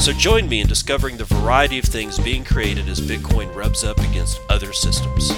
So join me in discovering the variety of things being created as Bitcoin rubs up against other systems.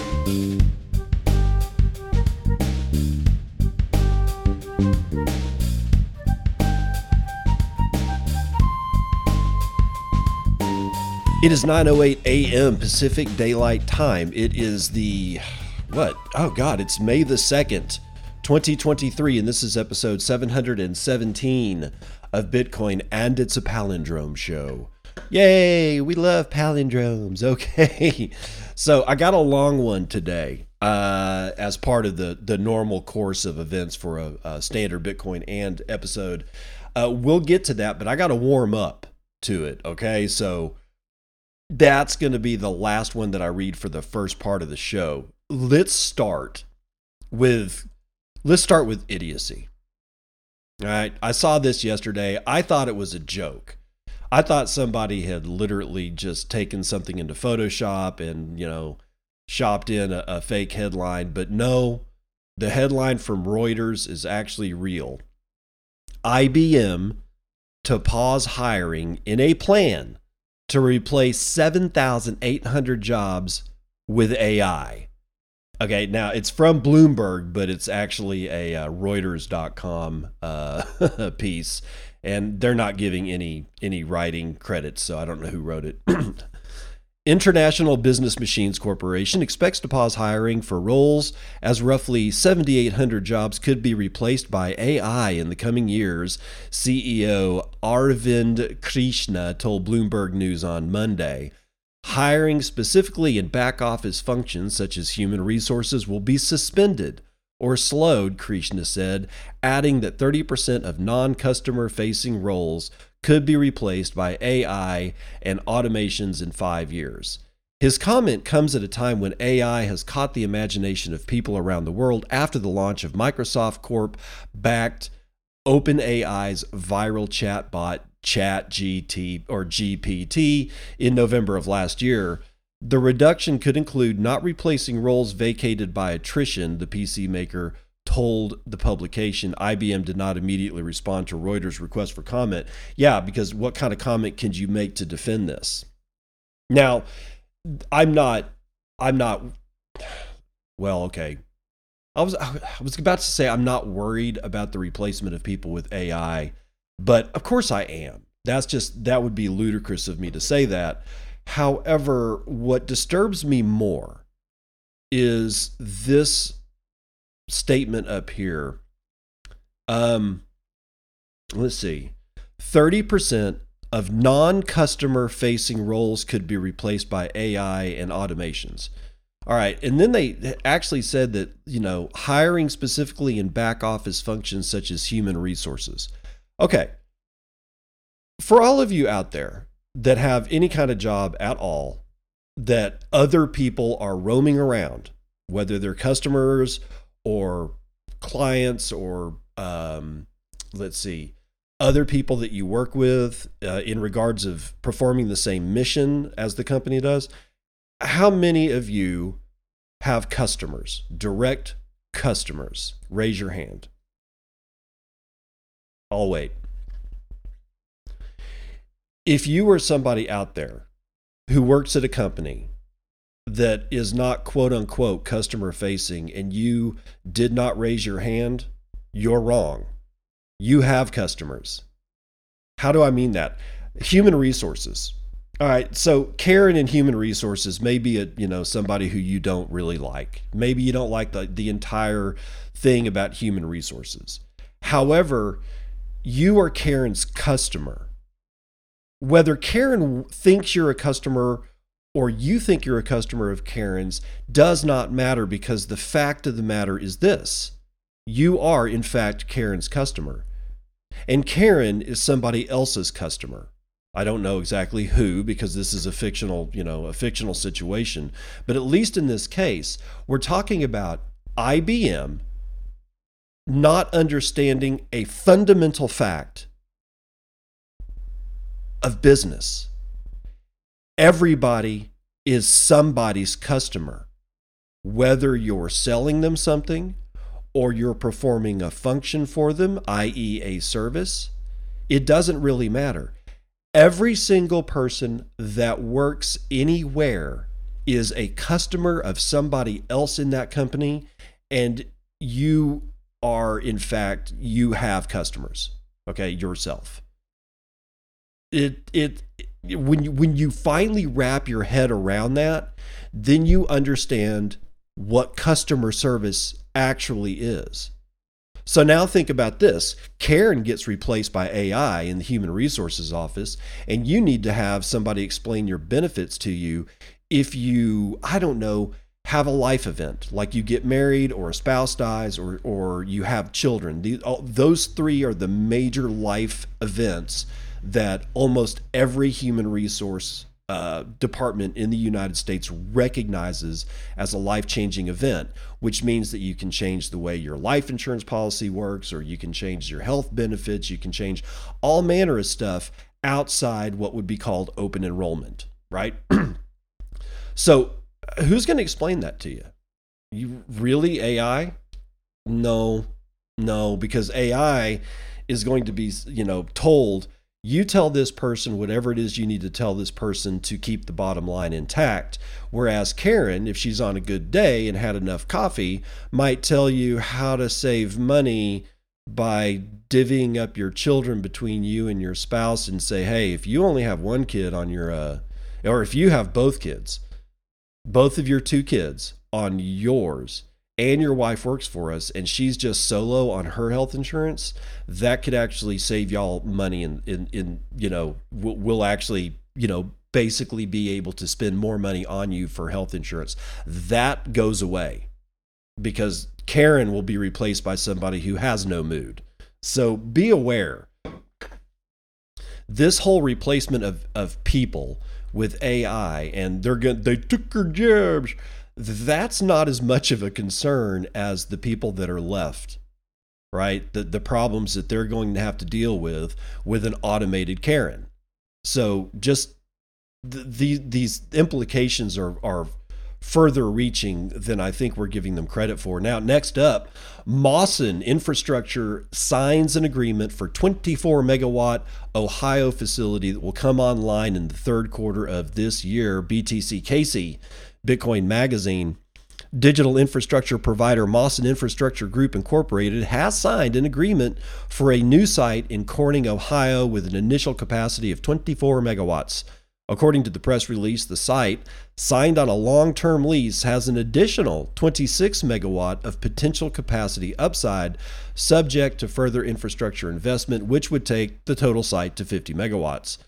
It is 9:08 a.m. Pacific Daylight Time. It is the what? Oh god, it's May the 2nd, 2023 and this is episode 717 of Bitcoin and it's a palindrome show. Yay, we love palindromes. Okay. So, I got a long one today. Uh, as part of the the normal course of events for a, a standard Bitcoin and episode, uh, we'll get to that, but I got to warm up to it. Okay, so that's going to be the last one that I read for the first part of the show. Let's start with let's start with idiocy. I saw this yesterday. I thought it was a joke. I thought somebody had literally just taken something into Photoshop and, you know, shopped in a, a fake headline, but no, the headline from Reuters is actually real. IBM to pause hiring in a plan to replace 7,800 jobs with AI. Okay, now it's from Bloomberg, but it's actually a uh, Reuters.com uh, piece, and they're not giving any any writing credits, so I don't know who wrote it. International Business Machines Corporation expects to pause hiring for roles as roughly 7,800 jobs could be replaced by AI in the coming years, CEO Arvind Krishna told Bloomberg News on Monday. Hiring specifically in back office functions such as human resources will be suspended or slowed, Krishna said, adding that 30% of non customer facing roles could be replaced by AI and automations in five years. His comment comes at a time when AI has caught the imagination of people around the world after the launch of Microsoft Corp backed OpenAI's viral chatbot ChatGT or GPT in November of last year. The reduction could include not replacing roles vacated by attrition, the PC maker told the publication. IBM did not immediately respond to Reuters' request for comment. Yeah, because what kind of comment can you make to defend this? Now, I'm not, I'm not, well, okay. I was, I was about to say I'm not worried about the replacement of people with AI but of course I am. That's just, that would be ludicrous of me to say that. However, what disturbs me more is this statement up here. Um, let's see. 30% of non customer facing roles could be replaced by AI and automations. All right. And then they actually said that, you know, hiring specifically in back office functions such as human resources. Okay. For all of you out there that have any kind of job at all, that other people are roaming around, whether they're customers or clients or, um, let's see, other people that you work with uh, in regards of performing the same mission as the company does, how many of you have customers, direct customers? Raise your hand. I'll wait. If you were somebody out there who works at a company that is not quote unquote customer facing and you did not raise your hand, you're wrong. You have customers. How do I mean that? Human resources. All right, so Karen in human resources may be a you know somebody who you don't really like. Maybe you don't like the, the entire thing about human resources. However, you are Karen's customer. Whether Karen thinks you're a customer or you think you're a customer of Karen's does not matter because the fact of the matter is this you are, in fact, Karen's customer. And Karen is somebody else's customer. I don't know exactly who because this is a fictional, you know, a fictional situation. But at least in this case, we're talking about IBM not understanding a fundamental fact of business. Everybody is somebody's customer, whether you're selling them something or you're performing a function for them, i.e., a service. It doesn't really matter. Every single person that works anywhere is a customer of somebody else in that company, and you are, in fact, you have customers, okay, yourself. It, it, when you, when you finally wrap your head around that, then you understand what customer service actually is. So now think about this Karen gets replaced by AI in the human resources office, and you need to have somebody explain your benefits to you if you, I don't know, have a life event like you get married or a spouse dies or, or you have children. Those three are the major life events that almost every human resource uh, department in the United States recognizes as a life changing event, which means that you can change the way your life insurance policy works, or you can change your health benefits, you can change all manner of stuff outside what would be called open enrollment, right? so, who's going to explain that to you? You really AI? No, no, because AI is going to be, you know, told you tell this person whatever it is you need to tell this person to keep the bottom line intact. Whereas Karen, if she's on a good day and had enough coffee, might tell you how to save money by divvying up your children between you and your spouse and say, hey, if you only have one kid on your, uh, or if you have both kids, both of your two kids on yours, and your wife works for us and she's just solo on her health insurance, that could actually save y'all money in in, in you know we'll, we'll actually you know basically be able to spend more money on you for health insurance. That goes away because Karen will be replaced by somebody who has no mood. So be aware. This whole replacement of, of people with AI and they're going they took her jobs that's not as much of a concern as the people that are left right? The, the problems that they're going to have to deal with with an automated karen. So just the, these implications are, are further reaching than I think we're giving them credit for. Now, next up, Mawson Infrastructure signs an agreement for 24 megawatt Ohio facility that will come online in the third quarter of this year. BTC Casey Bitcoin Magazine. Digital infrastructure provider Mawson Infrastructure Group Incorporated has signed an agreement for a new site in Corning, Ohio, with an initial capacity of 24 megawatts. According to the press release, the site, signed on a long term lease, has an additional 26 megawatt of potential capacity upside, subject to further infrastructure investment, which would take the total site to 50 megawatts.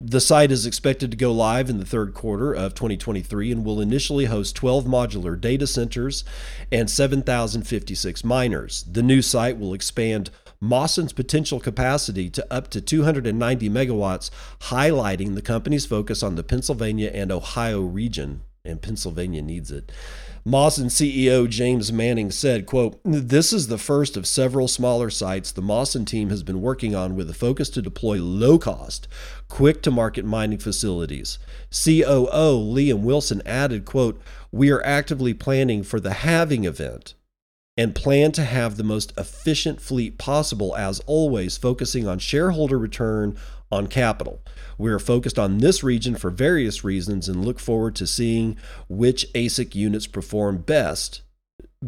The site is expected to go live in the third quarter of 2023 and will initially host 12 modular data centers and 7,056 miners. The new site will expand Mawson's potential capacity to up to 290 megawatts, highlighting the company's focus on the Pennsylvania and Ohio region. And Pennsylvania needs it. Mawson CEO James Manning said, quote, This is the first of several smaller sites the Mawson team has been working on with a focus to deploy low cost, quick to market mining facilities. COO Liam Wilson added, quote, We are actively planning for the halving event and plan to have the most efficient fleet possible, as always, focusing on shareholder return on capital. We are focused on this region for various reasons and look forward to seeing which ASIC units perform best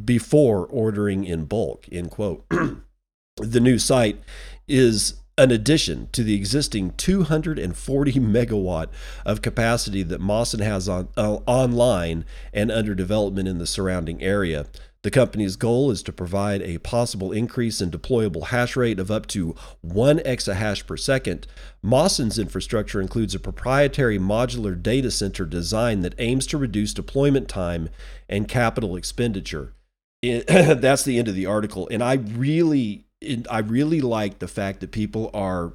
before ordering in bulk. End quote. the new site is an addition to the existing 240 megawatt of capacity that Mawson has on, uh, online and under development in the surrounding area. The company's goal is to provide a possible increase in deployable hash rate of up to 1 exahash per second. Mawson's infrastructure includes a proprietary modular data center design that aims to reduce deployment time and capital expenditure. It, that's the end of the article, and I really, I really like the fact that people are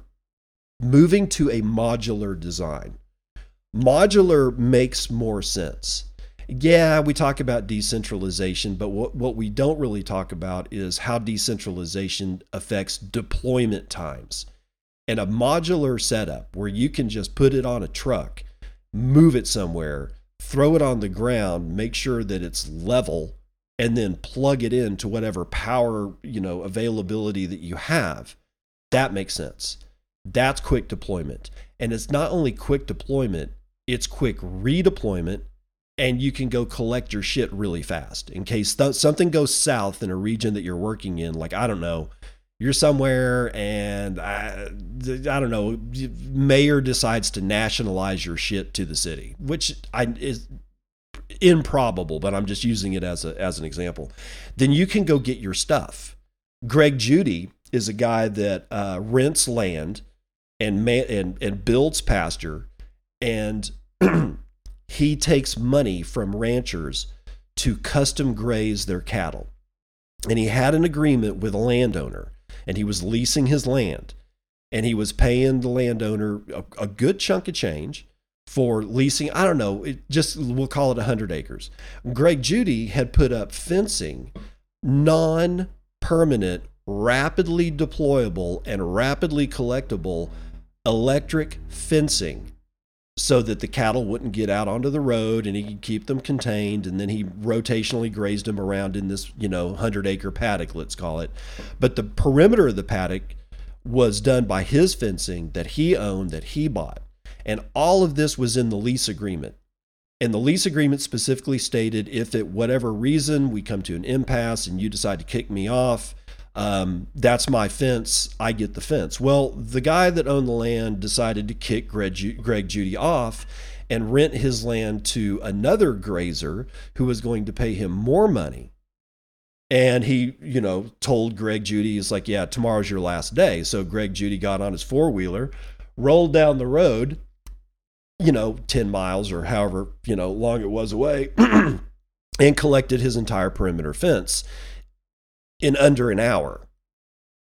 moving to a modular design. Modular makes more sense. Yeah, we talk about decentralization, but what, what we don't really talk about is how decentralization affects deployment times. And a modular setup where you can just put it on a truck, move it somewhere, throw it on the ground, make sure that it's level, and then plug it into whatever power, you know, availability that you have. That makes sense. That's quick deployment. And it's not only quick deployment, it's quick redeployment and you can go collect your shit really fast. In case th- something goes south in a region that you're working in like i don't know you're somewhere and I, I don't know mayor decides to nationalize your shit to the city which I, is improbable but i'm just using it as a as an example. Then you can go get your stuff. Greg judy is a guy that uh, rents land and, man, and and builds pasture and he takes money from ranchers to custom graze their cattle. And he had an agreement with a landowner, and he was leasing his land, and he was paying the landowner a, a good chunk of change for leasing. I don't know, just we'll call it 100 acres. Greg Judy had put up fencing, non permanent, rapidly deployable, and rapidly collectible electric fencing so that the cattle wouldn't get out onto the road and he could keep them contained. And then he rotationally grazed them around in this you know 100 acre paddock let's call it. But the perimeter of the paddock was done by his fencing that he owned that he bought. And all of this was in the lease agreement. And the lease agreement specifically stated if at whatever reason we come to an impasse and you decide to kick me off um, that's my fence. I get the fence. Well, the guy that owned the land decided to kick Greg, Greg Judy off and rent his land to another grazer who was going to pay him more money. And he, you know, told Greg Judy, he's like, yeah, tomorrow's your last day. So Greg Judy got on his four wheeler, rolled down the road, you know, 10 miles or however, you know, long it was away, and collected his entire perimeter fence in under an hour.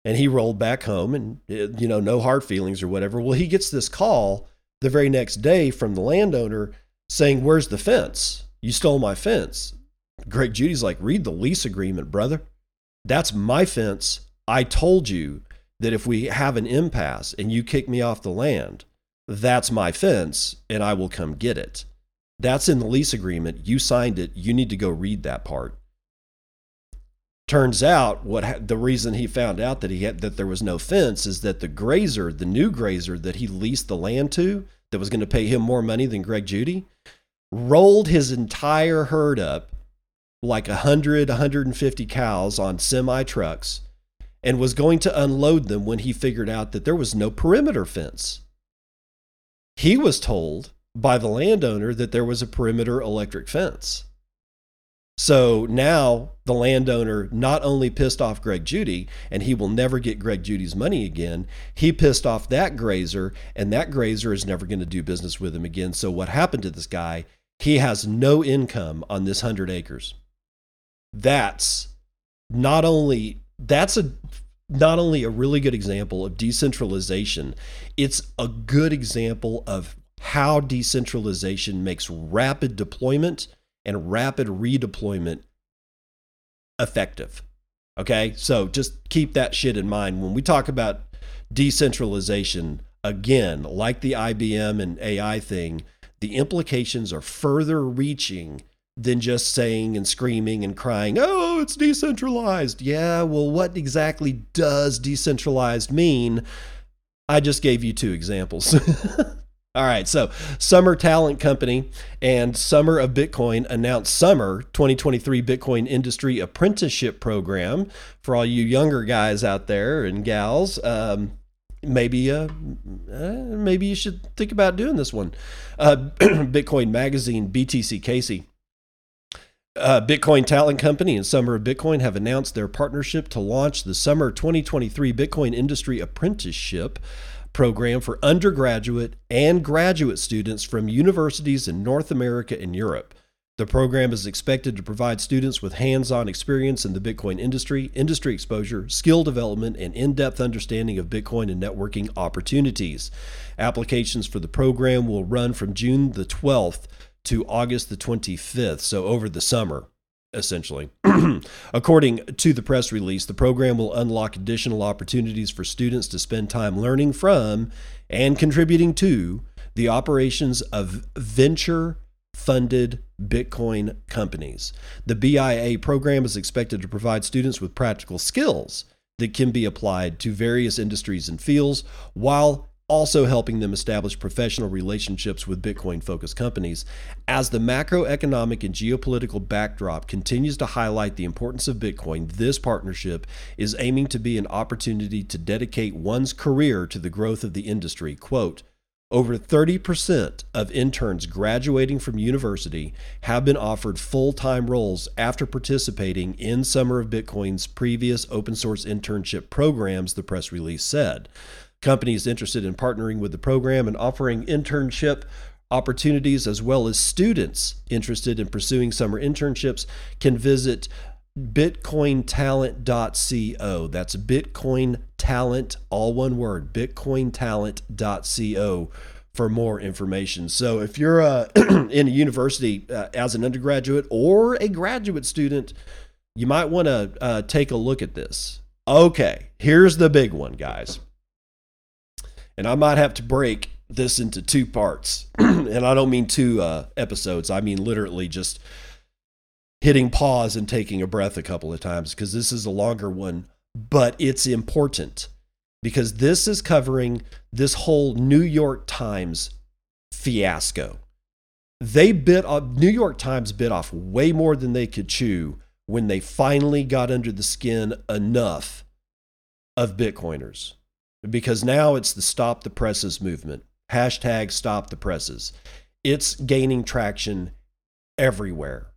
And he rolled back home and, uh, you know, no hard feelings or whatever. Well, he gets this call the very next day from the landowner saying, Where's the fence? You stole my fence. Greg Judy's like, Read the lease agreement, brother. That's my fence. I told you that if we have an impasse and you kick me off the land, that's my fence and I will come get it. That's in the lease agreement. You signed it. You need to go read that part turns out what the reason he found out that he had that there was no fence is that the grazer, the new grazer that he leased the land to, that was going to pay him more money than Greg Judy, rolled his entire herd up like 100 150 cows on semi trucks and was going to unload them when he figured out that there was no perimeter fence. He was told by the landowner that there was a perimeter electric fence. So now the landowner not only pissed off Greg Judy, and he will never get Greg Judy's money again, he pissed off that grazer, and that grazer is never going to do business with him again. So what happened to this guy? He has no income on this 100 acres. That's not only that's a not only a really good example of decentralization, it's a good example of how decentralization makes rapid deployment and rapid redeployment effective. Okay, so just keep that shit in mind when we talk about decentralization. Again, like the IBM and AI thing, the implications are further reaching than just saying and screaming and crying, oh, it's decentralized. Yeah, well, what exactly does decentralized mean? I just gave you two examples. All right, so Summer Talent Company and Summer of Bitcoin announced Summer 2023 Bitcoin Industry Apprenticeship Program for all you younger guys out there and gals. Um, maybe, uh, uh, maybe you should think about doing this one. Uh, Bitcoin Magazine, BTC Casey. Uh, Bitcoin Talent Company and Summer of Bitcoin have announced their partnership to launch the Summer 2023 Bitcoin Industry Apprenticeship program for undergraduate and graduate students from universities in North America and Europe. The program is expected to provide students with hands on experience in the Bitcoin industry, industry exposure, skill development, and in depth understanding of Bitcoin and networking opportunities. Applications for the program will run from June the 12th to August the 25th, so over the summer essentially. According to the press release, the program will unlock additional opportunities for students to spend time learning from and contributing to the operations of venture funded Bitcoin companies. The BIA program is expected to provide students with practical skills that can be applied to various industries and fields while also helping them establish professional relationships with Bitcoin focused companies. As the macroeconomic and geopolitical backdrop continues to highlight the importance of Bitcoin, this partnership is aiming to be an opportunity to dedicate one's career to the growth of the industry. Quote, over 30% of interns graduating from university have been offered full time roles after participating in Summer of Bitcoin's previous open source internship programs, the press release said. Companies interested in partnering with the program and offering internship opportunities, as well as students interested in pursuing summer internships, can visit bitcointalent.co. That's Bitcoin Talent, all one word, bitcointalent.co for more information. So if you're uh, in a university uh, as an undergraduate or a graduate student, you might want to uh, take a look at this. Okay, here's the big one, guys and I might have to break this into two parts. and I don't mean two uh, episodes, I mean literally just hitting pause and taking a breath a couple of times because this is a longer one, but it's important because this is covering this whole New York Times fiasco. They bit off, New York Times bit off way more than they could chew when they finally got under the skin enough of Bitcoiners because now it's the stop the presses movement. Hashtag stop the presses. It's gaining traction everywhere.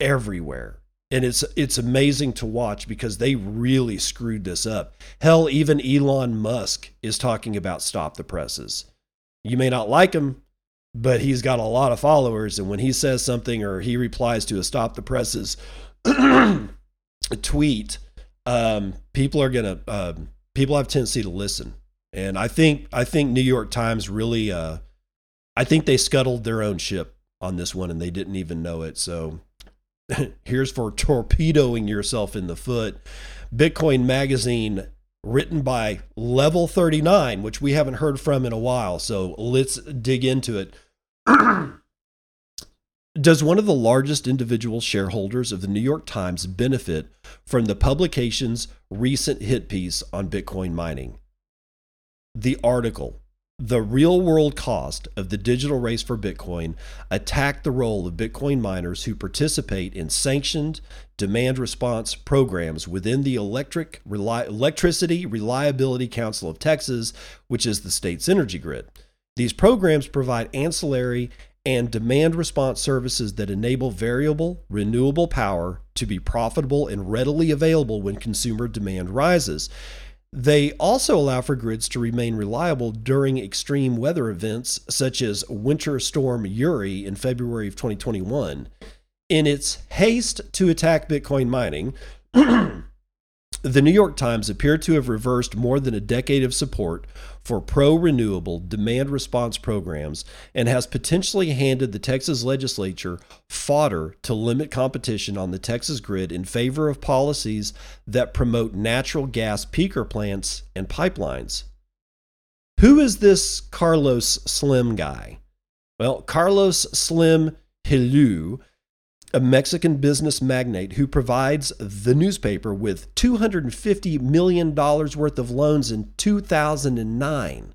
Everywhere. And it's it's amazing to watch because they really screwed this up. Hell, even Elon Musk is talking about stop the presses. You may not like him, but he's got a lot of followers. And when he says something or he replies to a stop the presses tweet, um, people are to um, people have tendency to listen. And I think I think New York Times really uh, I think they scuttled their own ship on this one and they didn't even know it. So here's for torpedoing yourself in the foot. Bitcoin Magazine written by Level 39, which we haven't heard from in a while. So let's dig into it. Does one of the largest individual shareholders of the New York Times benefit from the publication's recent hit piece on Bitcoin mining? The article, The Real World Cost of the Digital Race for Bitcoin, attacked the role of Bitcoin miners who participate in sanctioned demand response programs within the Electric Electricity Reliability Council of Texas, which is the state's energy grid. These programs provide ancillary and demand response services that enable variable, renewable power to be profitable and readily available when consumer demand rises. They also allow for grids to remain reliable during extreme weather events such as Winter Storm Uri in February of 2021. In its haste to attack Bitcoin mining, The New York Times appeared to have reversed more than a decade of support for pro renewable demand response programs and has potentially handed the Texas legislature fodder to limit competition on the Texas grid in favor of policies that promote natural gas peaker plants and pipelines. Who is this Carlos Slim guy? Well, Carlos Slim Helú a Mexican business magnate who provides the newspaper with $250 million worth of loans in 2009,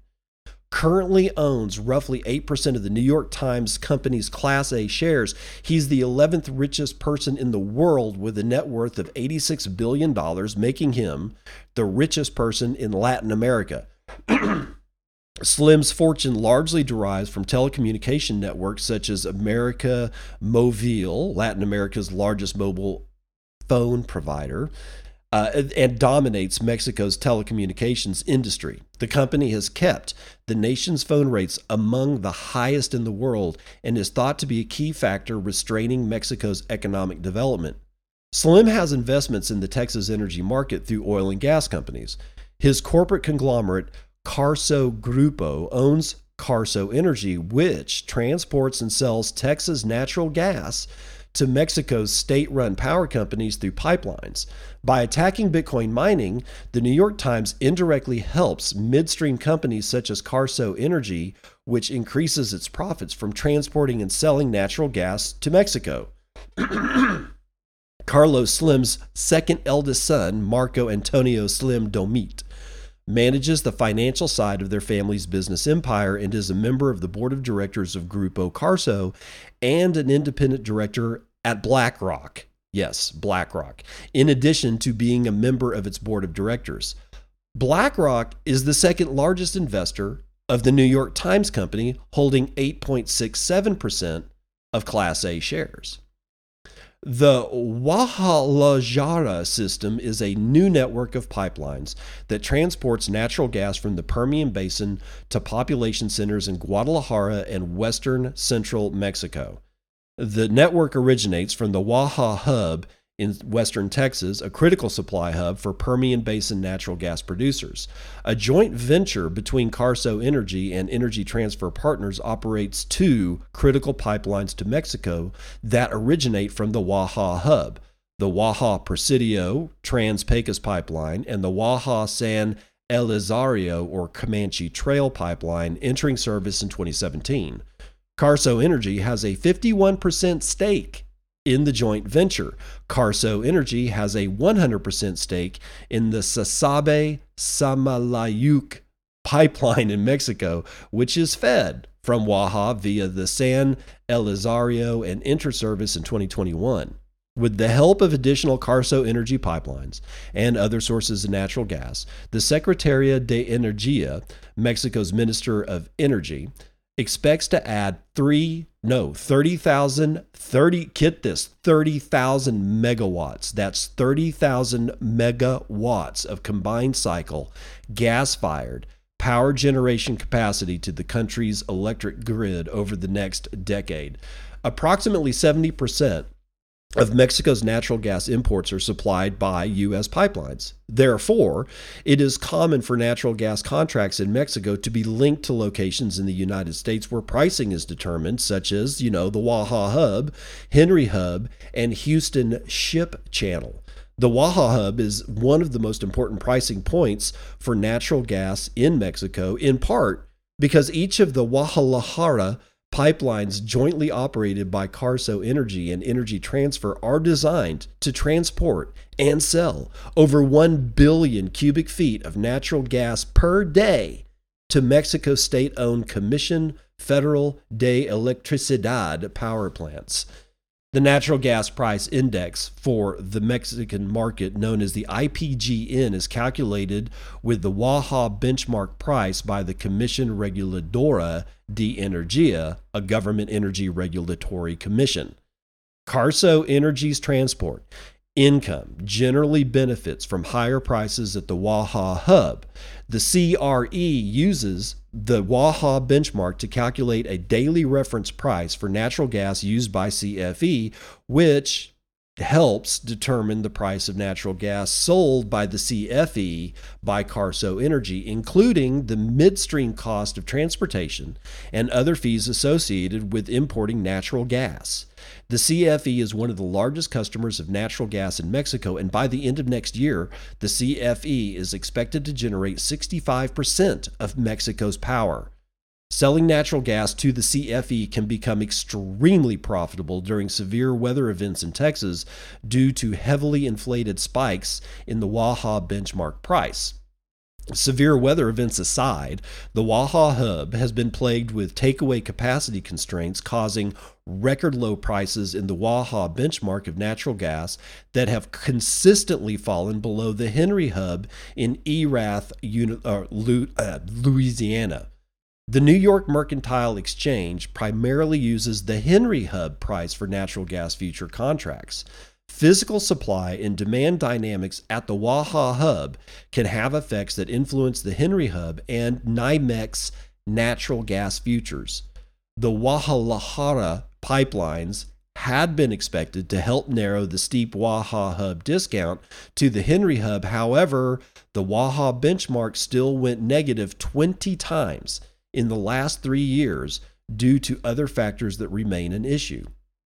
currently owns roughly 8% of the New York Times company's Class A shares. He's the 11th richest person in the world with a net worth of $86 billion, making him the richest person in Latin America. Slim's fortune largely derives from telecommunication networks such as America Movil, Latin America's largest mobile phone provider, uh, and dominates Mexico's telecommunications industry. The company has kept the nation's phone rates among the highest in the world and is thought to be a key factor restraining Mexico's economic development. Slim has investments in the Texas energy market through oil and gas companies. His corporate conglomerate, Carso Grupo, owns Carso Energy, which transports and sells Texas natural gas to Mexico's state run power companies through pipelines. By attacking Bitcoin mining, the New York Times indirectly helps midstream companies such as Carso Energy, which increases its profits from transporting and selling natural gas to Mexico. Carlos Slim's second eldest son, Marco Antonio Slim Domit, manages the financial side of their family's business empire and is a member of the board of directors of Grupo Carso and an independent director at BlackRock. Yes, BlackRock, in addition to being a member of its board of directors. BlackRock is the second largest investor of the New York Times Company, holding 8.67% of Class A shares. The Guadalajara system is a new network of pipelines that transports natural gas from the Permian Basin to population centers in Guadalajara and western central Mexico. The network originates from the Waha Hub in western Texas, a critical supply hub for Permian Basin natural gas producers. A joint venture between Carso Energy and Energy Transfer Partners operates two critical pipelines to Mexico that originate from the Waha Hub the Waha Presidio Trans Pecos Pipeline and the Waha San Elizario or Comanche Trail Pipeline entering service in 2017. Carso Energy has a 51% stake in the joint venture. Carso Energy has a 100% stake in the Sasabe Samalayuca pipeline in Mexico, which is fed from Waha via the San Elizario and Interservice in 2021. With the help of additional Carso energy pipelines and other sources of natural gas, the Secretaria de Energía, Mexico's Minister of Energy, expects to add three, no, 30,000, 30, get this, 30,000 megawatts. That's 30,000 megawatts of combined cycle gas fired power generation capacity to the country's electric grid over the next decade. Approximately 70% of Mexico's natural gas imports are supplied by U.S. pipelines. Therefore, it is common for natural gas contracts in Mexico to be linked to locations in the United States where pricing is determined, such as, you know, the Waha Hub, Henry Hub, and Houston Ship Channel. The Waha Hub is one of the most important pricing points for natural gas in Mexico, in part because each of the Guadalajara Pipelines jointly operated by Carso Energy and Energy Transfer are designed to transport and sell over 1 billion cubic feet of natural gas per day to Mexico state owned Commission Federal de Electricidad power plants. The natural gas price index for the Mexican market, known as the IPGN, is calculated with the Waha benchmark price by the Commission Reguladora de Energia, a government energy regulatory commission. Carso Energy's transport income generally benefits from higher prices at the Waha hub. The CRE uses the Waha benchmark to calculate a daily reference price for natural gas used by CFE, which helps determine the price of natural gas sold by the CFE by Carso Energy, including the midstream cost of transportation and other fees associated with importing natural gas. The CFE is one of the largest customers of natural gas in Mexico, and by the end of next year, the CFE is expected to generate 65% of Mexico's power. Selling natural gas to the CFE can become extremely profitable during severe weather events in Texas due to heavily inflated spikes in the Waha benchmark price. Severe weather events aside, the Waha hub has been plagued with takeaway capacity constraints, causing record low prices in the Waha benchmark of natural gas that have consistently fallen below the Henry hub in Erath, uh, uh, Louisiana. The New York Mercantile Exchange primarily uses the Henry hub price for natural gas future contracts. Physical supply and demand dynamics at the Waha hub can have effects that influence the Henry hub and NYMEX natural gas futures. The Guadalajara pipelines had been expected to help narrow the steep Waha hub discount to the Henry hub. However, the Waha benchmark still went negative 20 times in the last three years due to other factors that remain an issue.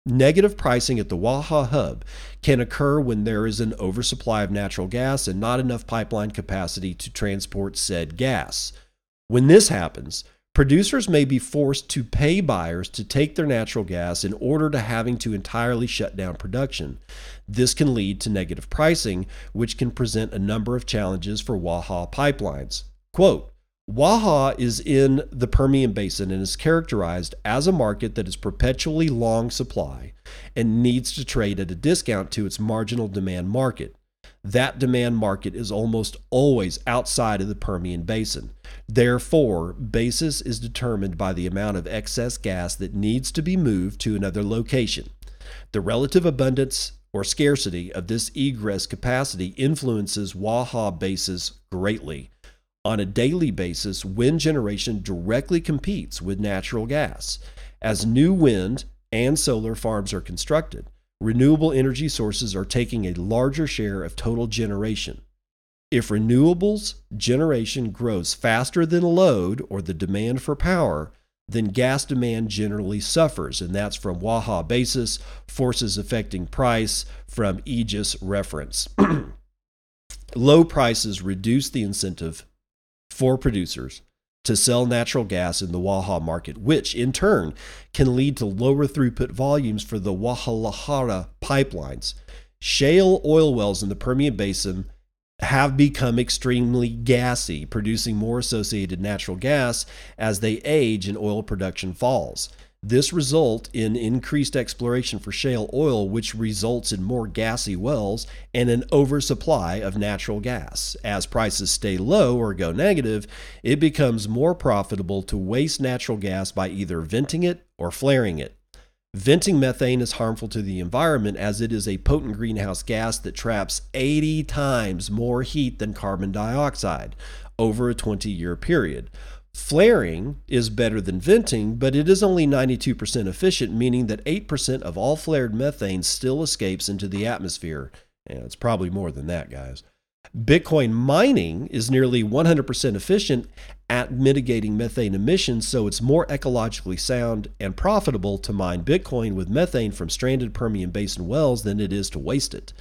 Negative pricing at the Waha hub can occur when there is an oversupply of natural gas and not enough pipeline capacity to transport said gas. When this happens, producers may be forced to pay buyers to take their natural gas in order to having to entirely shut down production. This can lead to negative pricing, which can present a number of challenges for Waha pipelines. Quote, Waha is in the Permian Basin and is characterized as a market that is perpetually long supply and needs to trade at a discount to its marginal demand market. That demand market is almost always outside of the Permian Basin. Therefore, basis is determined by the amount of excess gas that needs to be moved to another location. The relative abundance or scarcity of this egress capacity influences Waha basis greatly on a daily basis, wind generation directly competes with natural gas. As new wind and solar farms are constructed, renewable energy sources are taking a larger share of total generation. If renewables generation grows faster than load or the demand for power, then gas demand generally suffers, and that's from Waha basis, forces affecting price from Aegis reference. Low prices reduce the incentive for producers to sell natural gas in the Waha market, which in turn can lead to lower throughput volumes for the Guadalajara pipelines. Shale oil wells in the Permian Basin have become extremely gassy, producing more associated natural gas as they age and oil production falls. This result in increased exploration for shale oil, which results in more gassy wells and an oversupply of natural gas. As prices stay low or go negative, it becomes more profitable to waste natural gas by either venting it or flaring it. Venting methane is harmful to the environment as it is a potent greenhouse gas that traps 80 times more heat than carbon dioxide over a 20 year period. Flaring is better than venting, but it is only 92% efficient, meaning that 8% of all flared methane still escapes into the atmosphere. And it's probably more than that, guys. Bitcoin mining is nearly 100% efficient at mitigating methane emissions, so it's more ecologically sound and profitable to mine Bitcoin with methane from stranded Permian Basin wells than it is to waste it.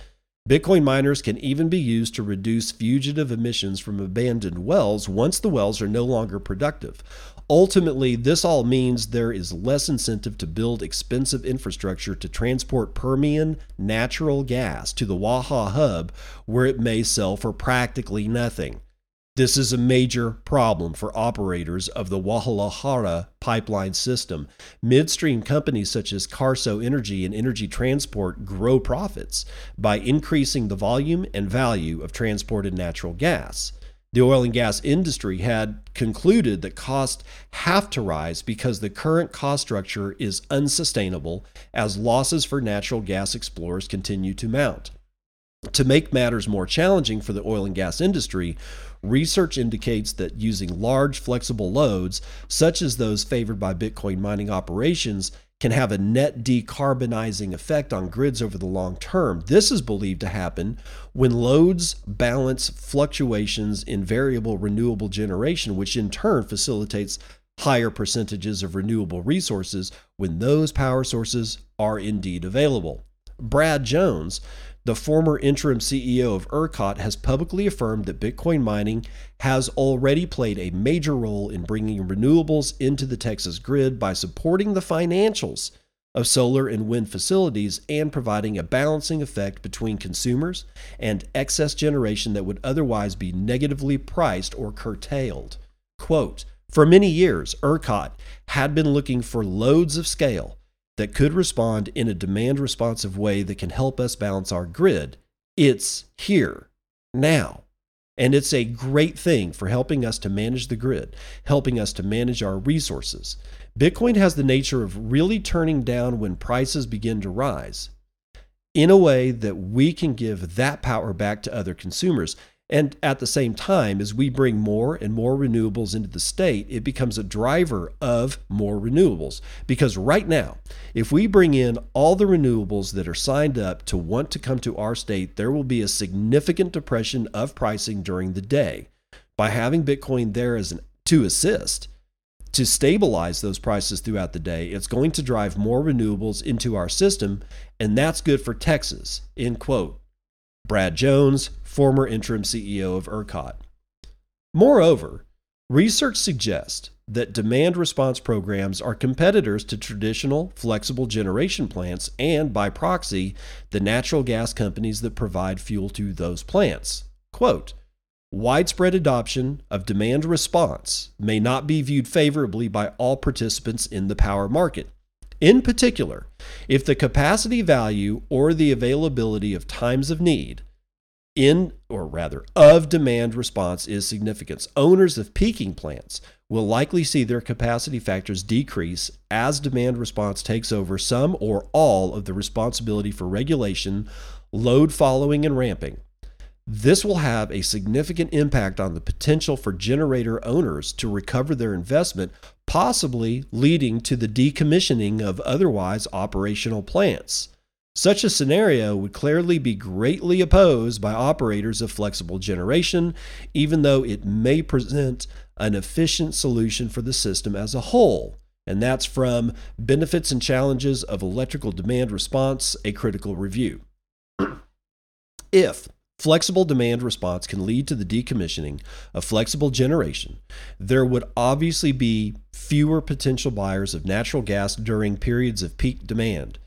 Bitcoin miners can even be used to reduce fugitive emissions from abandoned wells once the wells are no longer productive. Ultimately, this all means there is less incentive to build expensive infrastructure to transport Permian natural gas to the Waha hub, where it may sell for practically nothing. This is a major problem for operators of the Guadalajara pipeline system. Midstream companies such as Carso Energy and Energy Transport grow profits by increasing the volume and value of transported natural gas. The oil and gas industry had concluded that costs have to rise because the current cost structure is unsustainable as losses for natural gas explorers continue to mount. To make matters more challenging for the oil and gas industry, Research indicates that using large flexible loads, such as those favored by Bitcoin mining operations, can have a net decarbonizing effect on grids over the long term. This is believed to happen when loads balance fluctuations in variable renewable generation, which in turn facilitates higher percentages of renewable resources when those power sources are indeed available. Brad Jones, the former interim CEO of ERCOT has publicly affirmed that Bitcoin mining has already played a major role in bringing renewables into the Texas grid by supporting the financials of solar and wind facilities and providing a balancing effect between consumers and excess generation that would otherwise be negatively priced or curtailed. Quote, for many years, ERCOT had been looking for loads of scale that could respond in a demand responsive way that can help us balance our grid. It's here now. And it's a great thing for helping us to manage the grid, helping us to manage our resources. Bitcoin has the nature of really turning down when prices begin to rise. in a way that we can give that power back to other consumers. And at the same time, as we bring more and more renewables into the state, it becomes a driver of more renewables. Because right now, if we bring in all the renewables that are signed up to want to come to our state, there will be a significant depression of pricing during the day. By having Bitcoin there as an to assist, to stabilize those prices throughout the day, it's going to drive more renewables into our system, and that's good for Texas. End quote. Brad Jones, former interim CEO of ERCOT. Moreover, research suggests that demand response programs are competitors to traditional flexible generation plants and, by proxy, the natural gas companies that provide fuel to those plants. Quote, Widespread adoption of demand response may not be viewed favorably by all participants in the power market. In particular, if the capacity value or the availability of times of need in or rather of demand response is significant. Owners of peaking plants will likely see their capacity factors decrease as demand response takes over some or all of the responsibility for regulation, load following and ramping. This will have a significant impact on the potential for generator owners to recover their investment, possibly leading to the decommissioning of otherwise operational plants. Such a scenario would clearly be greatly opposed by operators of flexible generation, even though it may present an efficient solution for the system as a whole. And that's from Benefits and Challenges of Electrical Demand Response, a critical review. if Flexible demand response can lead to the decommissioning of flexible generation. There would obviously be fewer potential buyers of natural gas during periods of peak demand.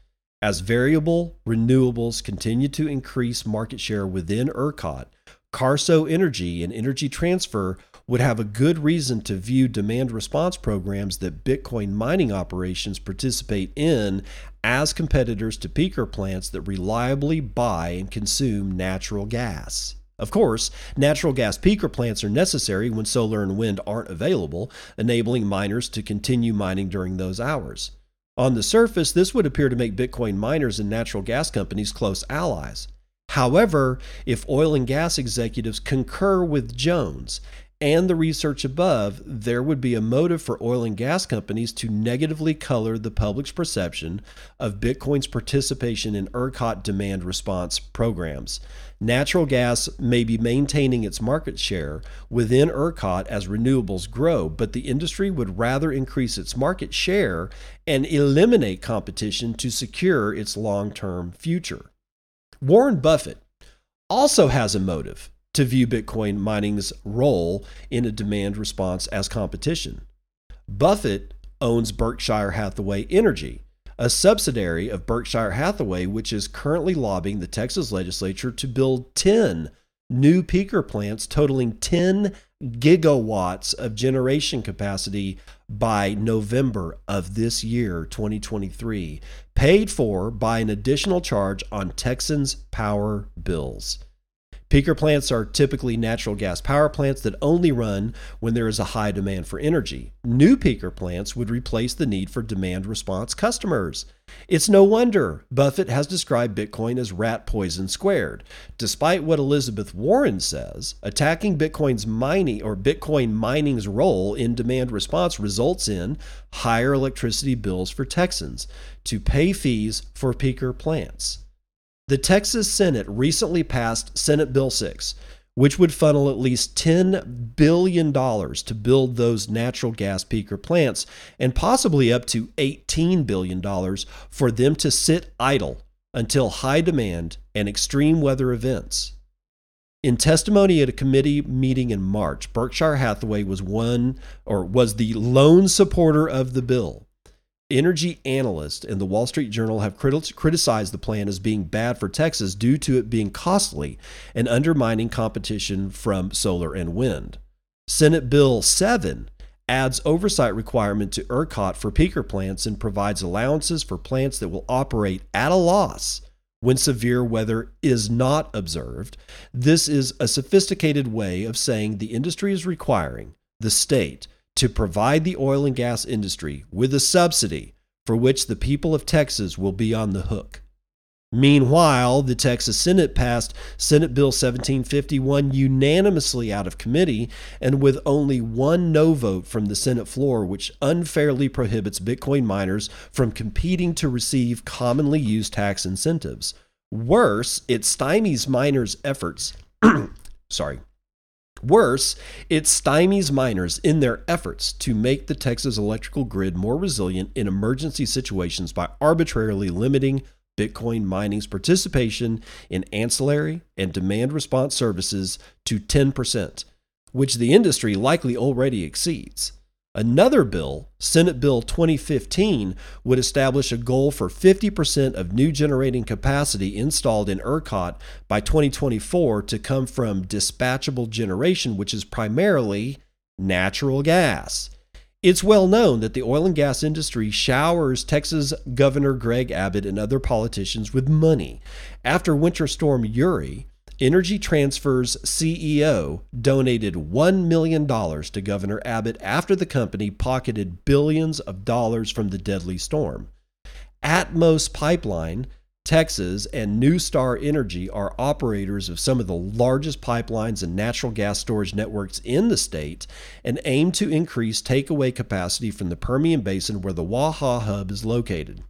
As variable renewables continue to increase market share within ERCOT, Carso Energy and Energy Transfer would have a good reason to view demand response programs that Bitcoin mining operations participate in as competitors to peaker plants that reliably buy and consume natural gas. Of course, natural gas peaker plants are necessary when solar and wind aren't available, enabling miners to continue mining during those hours. On the surface, this would appear to make Bitcoin miners and natural gas companies close allies. However, if oil and gas executives concur with Jones and the research above, there would be a motive for oil and gas companies to negatively color the public's perception of Bitcoin's participation in ERCOT demand response programs. Natural gas may be maintaining its market share within ERCOT as renewables grow, but the industry would rather increase its market share and eliminate competition to secure its long term future. Warren Buffett also has a motive to view Bitcoin mining's role in a demand response as competition. Buffett owns Berkshire Hathaway Energy, a subsidiary of Berkshire Hathaway, which is currently lobbying the Texas legislature to build 10 new peaker plants totaling 10 gigawatts of generation capacity by November of this year, 2023, paid for by an additional charge on Texans' power bills. Peaker plants are typically natural gas power plants that only run when there is a high demand for energy. New peaker plants would replace the need for demand response customers. It's no wonder Buffett has described Bitcoin as rat poison squared. Despite what Elizabeth Warren says, attacking Bitcoin's mining or Bitcoin mining's role in demand response results in higher electricity bills for Texans to pay fees for peaker plants. The Texas Senate recently passed Senate Bill 6, which would funnel at least $10 billion to build those natural gas peaker plants and possibly up to $18 billion for them to sit idle until high demand and extreme weather events. In testimony at a committee meeting in March, Berkshire Hathaway was one or was the lone supporter of the bill. Energy analysts in the Wall Street Journal have criticized the plan as being bad for Texas due to it being costly and undermining competition from solar and wind. Senate Bill 7 adds oversight requirement to ERCOT for peaker plants and provides allowances for plants that will operate at a loss when severe weather is not observed. This is a sophisticated way of saying the industry is requiring the state to provide the oil and gas industry with a subsidy for which the people of Texas will be on the hook. Meanwhile, the Texas Senate passed Senate Bill 1751 unanimously out of committee and with only one no vote from the Senate floor, which unfairly prohibits Bitcoin miners from competing to receive commonly used tax incentives. Worse, it stymies miners' efforts. sorry. Worse, it stymies miners in their efforts to make the Texas electrical grid more resilient in emergency situations by arbitrarily limiting Bitcoin mining's participation in ancillary and demand response services to 10%, which the industry likely already exceeds. Another bill, Senate Bill 2015, would establish a goal for 50% of new generating capacity installed in ERCOT by 2024 to come from dispatchable generation, which is primarily natural gas. It's well known that the oil and gas industry showers Texas Governor Greg Abbott and other politicians with money. After Winter Storm Uri, Energy Transfer's CEO donated $1 million to Governor Abbott after the company pocketed billions of dollars from the deadly storm. Atmos Pipeline Texas and NuStar Energy are operators of some of the largest pipelines and natural gas storage networks in the state and aim to increase takeaway capacity from the Permian Basin where the Waha hub is located.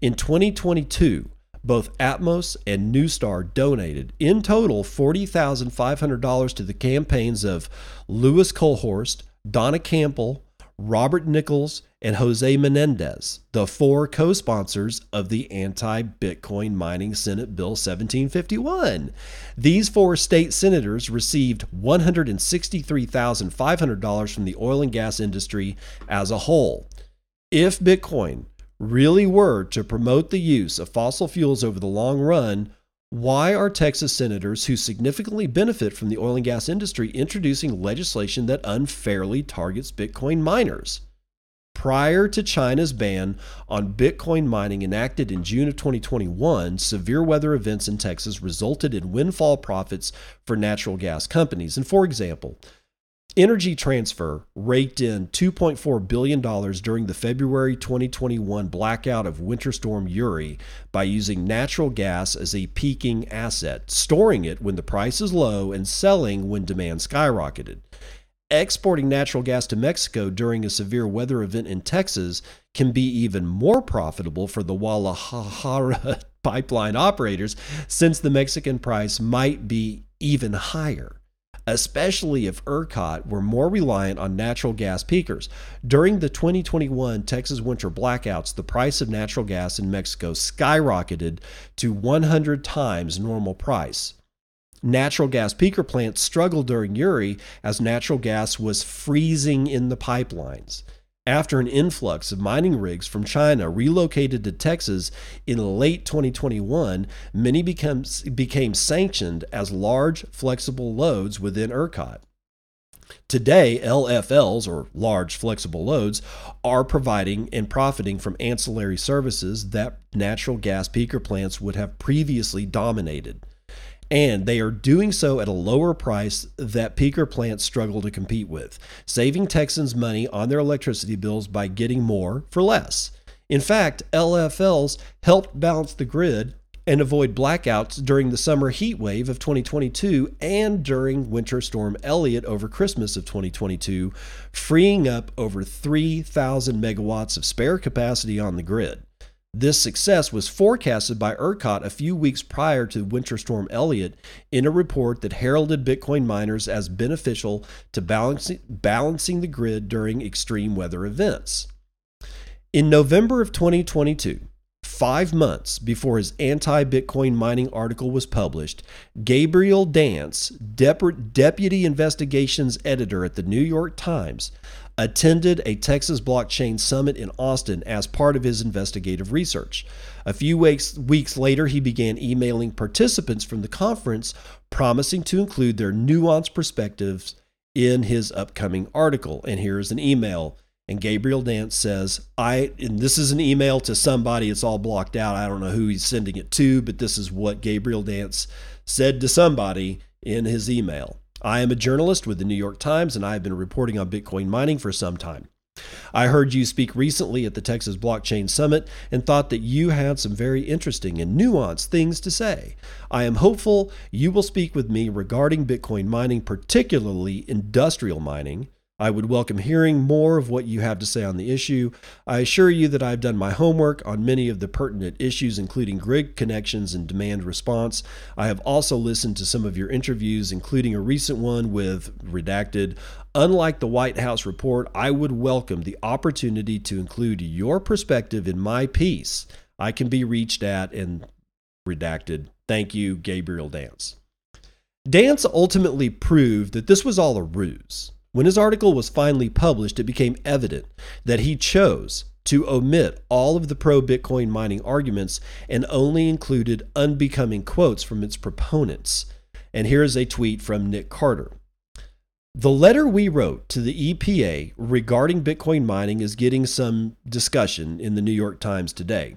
In 2022, both Atmos and NuStar donated in total $40,500 to the campaigns of Lois Kolkhorst, Donna Campbell, Robert Nichols, and Jose Menendez, the four co sponsors of the anti Bitcoin mining Senate Bill 1751. These four state senators received $163,500 from the oil and gas industry as a whole. If Bitcoin really were to promote the use of fossil fuels over the long run, why are Texas senators who significantly benefit from the oil and gas industry introducing legislation that unfairly targets Bitcoin miners? Prior to China's ban on Bitcoin mining enacted in June of 2021, severe weather events in Texas resulted in windfall profits for natural gas companies. And for example, Energy Transfer raked in $2.4 billion during the February 2021 blackout of Winter Storm Uri by using natural gas as a peaking asset, storing it when the price is low and selling when demand skyrocketed. Exporting natural gas to Mexico during a severe weather event in Texas can be even more profitable for the Guadalajara pipeline operators since the Mexican price might be even higher especially if ERCOT were more reliant on natural gas peakers. During the 2021 Texas winter blackouts, the price of natural gas in Mexico skyrocketed to 100 times normal price. Natural gas peaker plants struggled during Uri as natural gas was freezing in the pipelines after an influx of mining rigs from China relocated to Texas in late 2021, many becomes, became sanctioned as large flexible loads within ERCOT. Today, LFLs, or large flexible loads, are providing and profiting from ancillary services that natural gas peaker plants would have previously dominated and they are doing so at a lower price that peaker plants struggle to compete with, saving Texans money on their electricity bills by getting more for less. In fact, LFLs helped balance the grid and avoid blackouts during the summer heat wave of 2022 and during Winter Storm Elliott over Christmas of 2022, freeing up over 3,000 megawatts of spare capacity on the grid. This success was forecasted by ERCOT a few weeks prior to Winter Storm Elliott in a report that heralded Bitcoin miners as beneficial to balancing, balancing the grid during extreme weather events. In November of 2022, five months before his anti Bitcoin mining article was published, Gabriel Dance, deputy investigations editor at the New York Times, attended a Texas blockchain summit in Austin as part of his investigative research. A few weeks, weeks later, he began emailing participants from the conference, promising to include their nuanced perspectives in his upcoming article. And here's an email. And Gabriel Dance says, I, and this is an email to somebody, it's all blocked out. I don't know who he's sending it to, but this is what Gabriel Dance said to somebody in his email. I am a journalist with the New York Times and I have been reporting on Bitcoin mining for some time. I heard you speak recently at the Texas Blockchain Summit and thought that you had some very interesting and nuanced things to say. I am hopeful you will speak with me regarding Bitcoin mining, particularly industrial mining. I would welcome hearing more of what you have to say on the issue. I assure you that I've done my homework on many of the pertinent issues, including grid connections and demand response. I have also listened to some of your interviews, including a recent one with Redacted. Unlike the White House report, I would welcome the opportunity to include your perspective in my piece. I can be reached at and redacted. Thank you, Gabriel Dance. Dance ultimately proved that this was all a ruse. When his article was finally published, it became evident that he chose to omit all of the pro Bitcoin mining arguments and only included unbecoming quotes from its proponents. And here is a tweet from Nick Carter. The letter we wrote to the EPA regarding Bitcoin mining is getting some discussion in the New York Times today.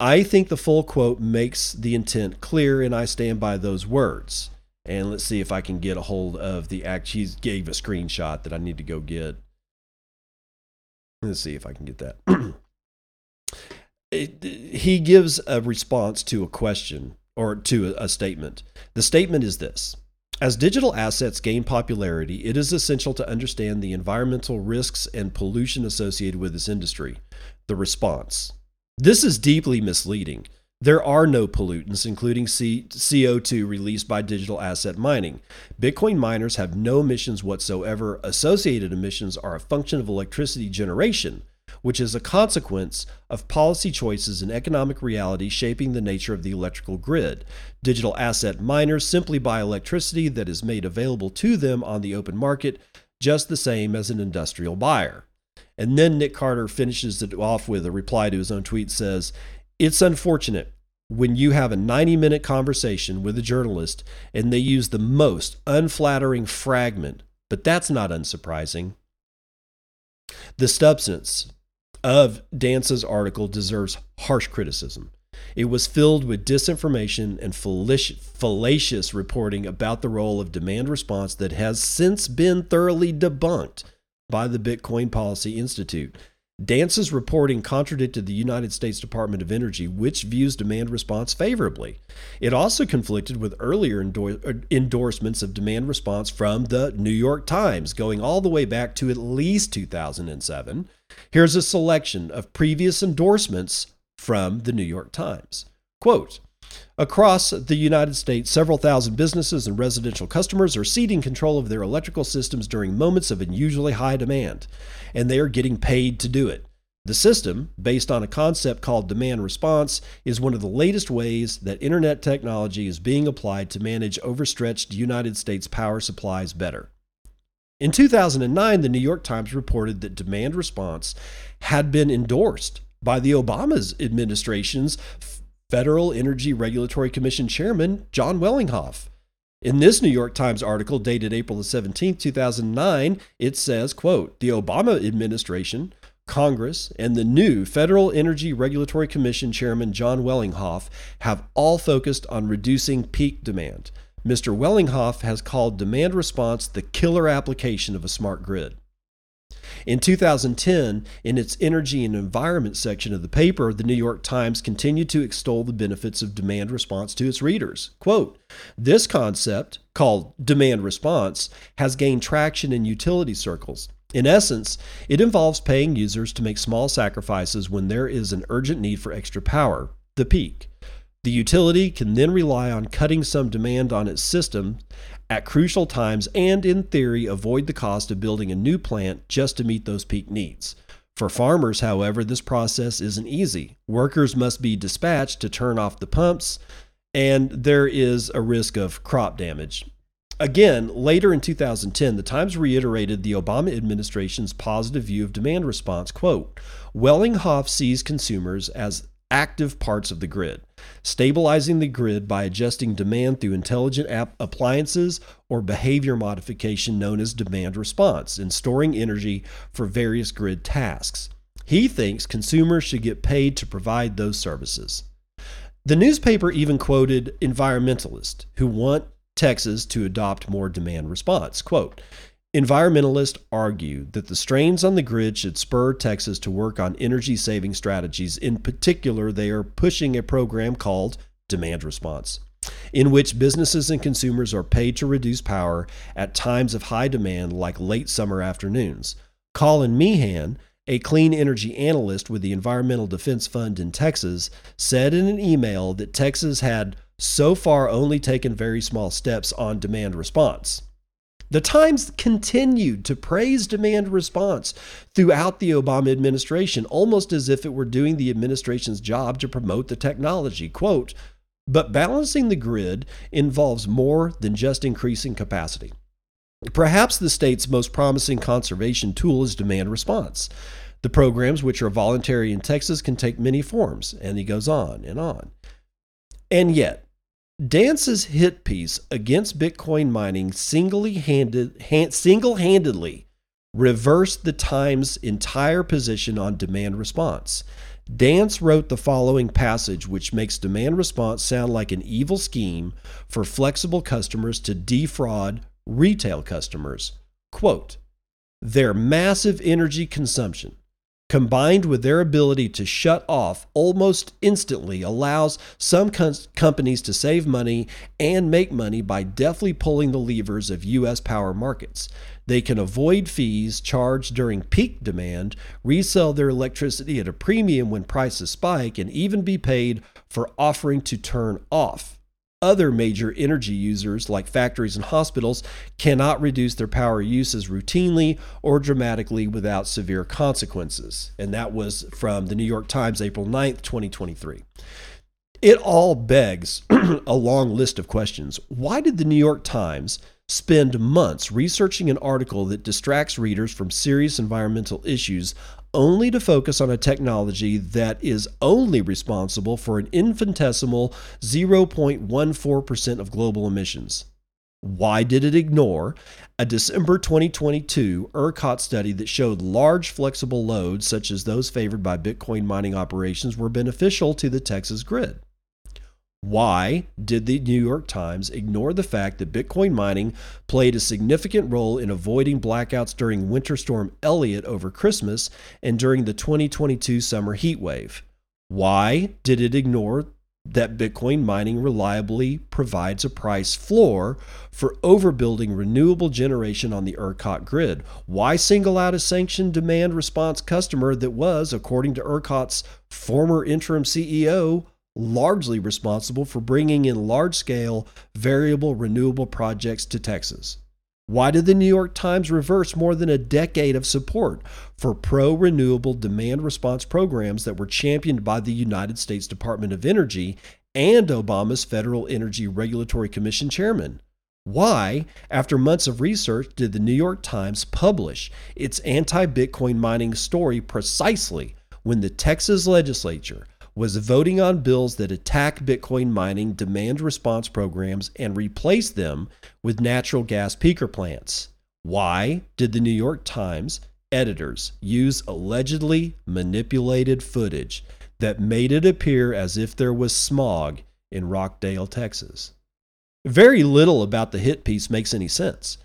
I think the full quote makes the intent clear, and I stand by those words. And let's see if I can get a hold of the act. He gave a screenshot that I need to go get. Let's see if I can get that. it, he gives a response to a question or to a, a statement. The statement is this As digital assets gain popularity, it is essential to understand the environmental risks and pollution associated with this industry. The response This is deeply misleading. There are no pollutants, including C- CO2 released by digital asset mining. Bitcoin miners have no emissions whatsoever. Associated emissions are a function of electricity generation, which is a consequence of policy choices and economic reality shaping the nature of the electrical grid. Digital asset miners simply buy electricity that is made available to them on the open market, just the same as an industrial buyer. And then Nick Carter finishes it off with a reply to his own tweet says, it's unfortunate when you have a 90 minute conversation with a journalist and they use the most unflattering fragment, but that's not unsurprising. The substance of Dance's article deserves harsh criticism. It was filled with disinformation and fallacious reporting about the role of demand response that has since been thoroughly debunked by the Bitcoin Policy Institute. Dance's reporting contradicted the United States Department of Energy, which views demand response favorably. It also conflicted with earlier uh, endorsements of demand response from the New York Times, going all the way back to at least 2007. Here's a selection of previous endorsements from the New York Times. Quote, Across the United States, several thousand businesses and residential customers are ceding control of their electrical systems during moments of unusually high demand, and they are getting paid to do it. The system, based on a concept called demand response, is one of the latest ways that internet technology is being applied to manage overstretched United States power supplies better. In 2009, the New York Times reported that demand response had been endorsed by the Obama's administration's Federal Energy Regulatory Commission Chairman John Wellinghoff. In this New York Times article dated April 17, 2009, it says, quote, "The Obama administration, Congress, and the new Federal Energy Regulatory Commission Chairman John Wellinghoff have all focused on reducing peak demand. Mr. Wellinghoff has called demand response the killer application of a smart grid. In 2010, in its energy and environment section of the paper, the New York Times continued to extol the benefits of demand response to its readers. Quote, this concept, called demand response, has gained traction in utility circles. In essence, it involves paying users to make small sacrifices when there is an urgent need for extra power, the peak. The utility can then rely on cutting some demand on its system at crucial times and, in theory, avoid the cost of building a new plant just to meet those peak needs. For farmers, however, this process isn't easy. Workers must be dispatched to turn off the pumps, and there is a risk of crop damage. Again, later in 2010, the Times reiterated the Obama administration's positive view of demand response. Quote, Wellinghoff sees consumers as active parts of the grid, stabilizing the grid by adjusting demand through intelligent app appliances or behavior modification known as demand response, and storing energy for various grid tasks. He thinks consumers should get paid to provide those services. The newspaper even quoted environmentalists who want Texas to adopt more demand response. Quote, Environmentalists argue that the strains on the grid should spur Texas to work on energy saving strategies. In particular, they are pushing a program called Demand Response, in which businesses and consumers are paid to reduce power at times of high demand, like late summer afternoons. Colin Meehan, a clean energy analyst with the Environmental Defense Fund in Texas, said in an email that Texas had so far only taken very small steps on demand response. The Times continued to praise demand response throughout the Obama administration, almost as if it were doing the administration's job to promote the technology. Quote, but balancing the grid involves more than just increasing capacity. Perhaps the state's most promising conservation tool is demand response. The programs, which are voluntary in Texas, can take many forms, and he goes on and on. And yet, Dance's hit piece against Bitcoin mining single-handed, single-handedly reversed the Times' entire position on demand response. Dance wrote the following passage, which makes demand response sound like an evil scheme for flexible customers to defraud retail customers. Quote, their massive energy consumption combined with their ability to shut off almost instantly, allows some com- companies to save money and make money by deftly pulling the levers of U.S. power markets. They can avoid fees charged during peak demand, resell their electricity at a premium when prices spike, and even be paid for offering to turn off other major energy users, like factories and hospitals, cannot reduce their power uses routinely or dramatically without severe consequences. And that was from the New York Times, April 9th, 2023. It all begs a long list of questions. Why did the New York Times spend months researching an article that distracts readers from serious environmental issues only to focus on a technology that is only responsible for an infinitesimal 0.14% of global emissions. Why did it ignore a December 2022 ERCOT study that showed large flexible loads, such as those favored by Bitcoin mining operations, were beneficial to the Texas grid? Why did the New York Times ignore the fact that Bitcoin mining played a significant role in avoiding blackouts during Winter Storm Elliott over Christmas and during the 2022 summer heat wave? Why did it ignore that Bitcoin mining reliably provides a price floor for overbuilding renewable generation on the ERCOT grid? Why single out a sanctioned demand response customer that was, according to ERCOT's former interim CEO, largely responsible for bringing in large scale variable renewable projects to Texas. Why did the New York Times reverse more than a decade of support for pro renewable demand response programs that were championed by the United States Department of Energy and Obama's Federal Energy Regulatory Commission chairman? Why, after months of research, did the New York Times publish its anti Bitcoin mining story precisely when the Texas legislature was voting on bills that attack Bitcoin mining demand response programs and replace them with natural gas peaker plants. Why did the New York Times editors use allegedly manipulated footage that made it appear as if there was smog in Rockdale, Texas? Very little about the hit piece makes any sense.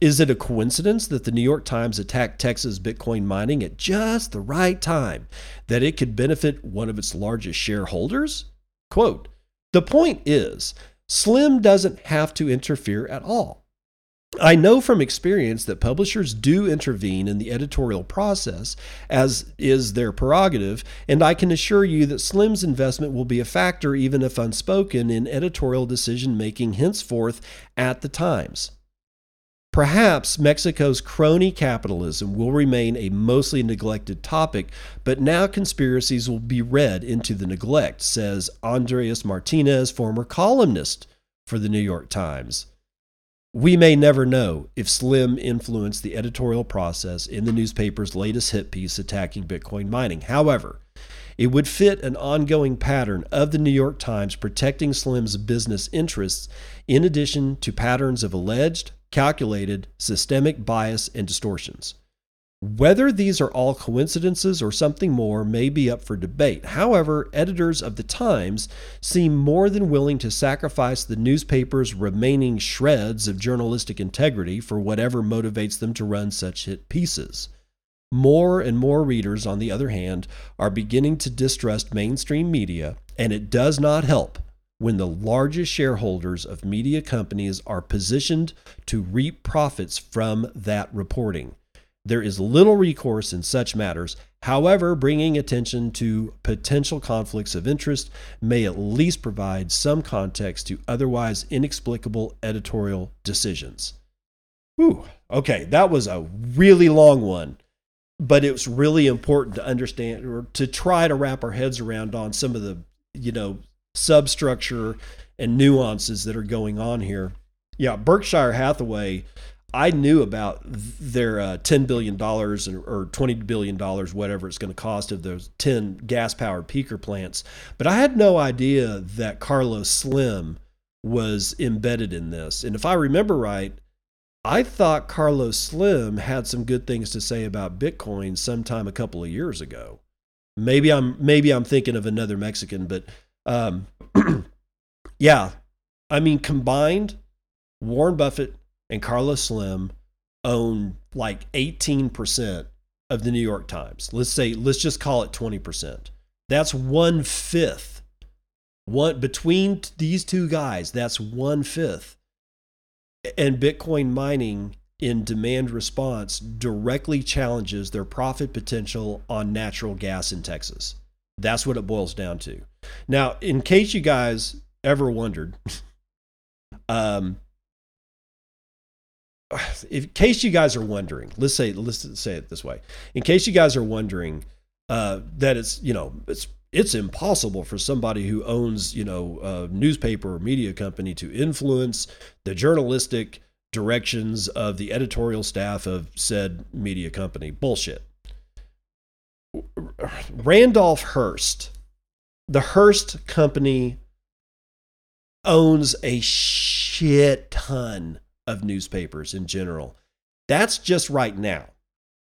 Is it a coincidence that the New York Times attacked Texas Bitcoin mining at just the right time, that it could benefit one of its largest shareholders? Quote The point is, Slim doesn't have to interfere at all. I know from experience that publishers do intervene in the editorial process, as is their prerogative, and I can assure you that Slim's investment will be a factor, even if unspoken, in editorial decision making henceforth at the Times. Perhaps Mexico's crony capitalism will remain a mostly neglected topic, but now conspiracies will be read into the neglect, says Andres Martinez, former columnist for the New York Times. We may never know if Slim influenced the editorial process in the newspaper's latest hit piece attacking Bitcoin mining. However, it would fit an ongoing pattern of the New York Times protecting Slim's business interests, in addition to patterns of alleged calculated, systemic bias, and distortions. Whether these are all coincidences or something more may be up for debate. However, editors of the Times seem more than willing to sacrifice the newspaper's remaining shreds of journalistic integrity for whatever motivates them to run such hit pieces. More and more readers, on the other hand, are beginning to distrust mainstream media, and it does not help when the largest shareholders of media companies are positioned to reap profits from that reporting. There is little recourse in such matters. However, bringing attention to potential conflicts of interest may at least provide some context to otherwise inexplicable editorial decisions. Whew. Okay, that was a really long one, but it's really important to understand or to try to wrap our heads around on some of the, you know, substructure and nuances that are going on here. Yeah, Berkshire Hathaway I knew about their uh, $10 billion or $20 billion, whatever it's going to cost of those 10 gas powered peaker plants, but I had no idea that Carlos Slim was embedded in this. And if I remember right, I thought Carlos Slim had some good things to say about Bitcoin sometime a couple of years ago. Maybe I'm maybe I'm thinking of another Mexican, but um, yeah, I mean combined, Warren Buffett and Carlos Slim own like 18% of the New York Times. Let's say, let's just call it 20%. That's one fifth. One between these two guys, that's one fifth. And Bitcoin mining in demand response directly challenges their profit potential on natural gas in Texas. That's what it boils down to. Now, in case you guys ever wondered, um, in case you guys are wondering, let's say let's say it this way. In case you guys are wondering uh, that it's you know it's it's impossible for somebody who owns you know a newspaper or media company to influence the journalistic directions of the editorial staff of said media company. Bullshit. Randolph Hearst, the Hearst company owns a shit ton of newspapers in general. That's just right now.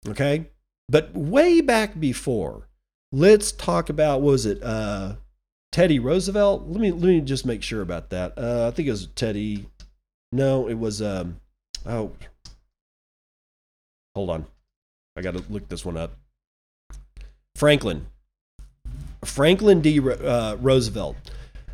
Okay. But way back before, let's talk about, was it uh, Teddy Roosevelt? Let me, let me just make sure about that. Uh, I think it was Teddy. No, it was, um, oh, hold on. I got to look this one up. Franklin. Franklin D. Uh, Roosevelt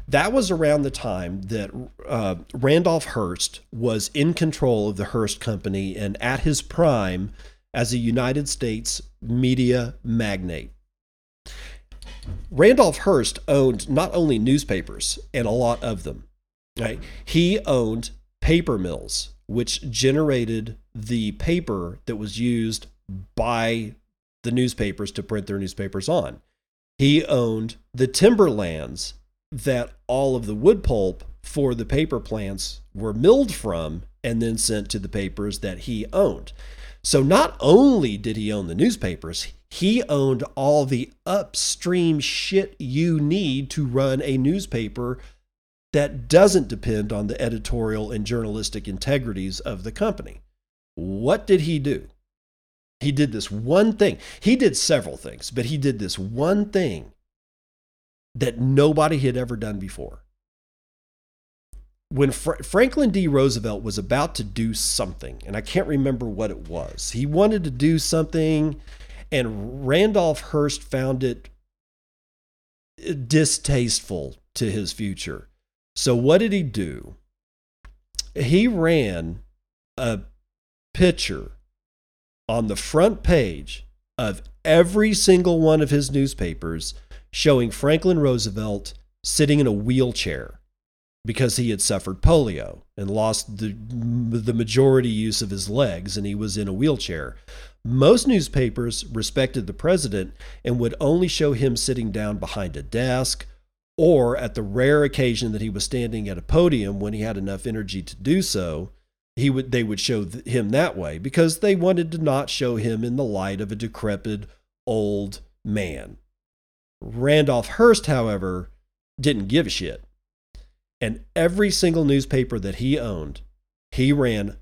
that was around the time that uh, Randolph Hearst was in control of the Hearst Company and at his prime as a United States media magnate. Randolph Hearst owned not only newspapers and a lot of them, right? He owned paper mills, which generated the paper that was used by the newspapers to print their newspapers on. He owned the timberlands that all of the wood pulp for the paper plants were milled from and then sent to the papers that he owned. So not only did he own the newspapers, he owned all the upstream shit you need to run a newspaper that doesn't depend on the editorial and journalistic integrities of the company. What did he do? He did this one thing. He did several things, but he did this one thing that nobody had ever done before. When Fra- Franklin D. Roosevelt was about to do something, and I can't remember what it was, he wanted to do something, and Randolph Hearst found it distasteful to his future. So, what did he do? He ran a picture on the front page of every single one of his newspapers showing Franklin Roosevelt sitting in a wheelchair because he had suffered polio and lost the, the majority use of his legs and he was in a wheelchair. Most newspapers respected the president and would only show him sitting down behind a desk or at the rare occasion that he was standing at a podium when he had enough energy to do so he would they would show him that way because they wanted to not show him in the light of a decrepit old man Randolph Hearst, however, didn't give a shit. And every single newspaper that he owned, he ran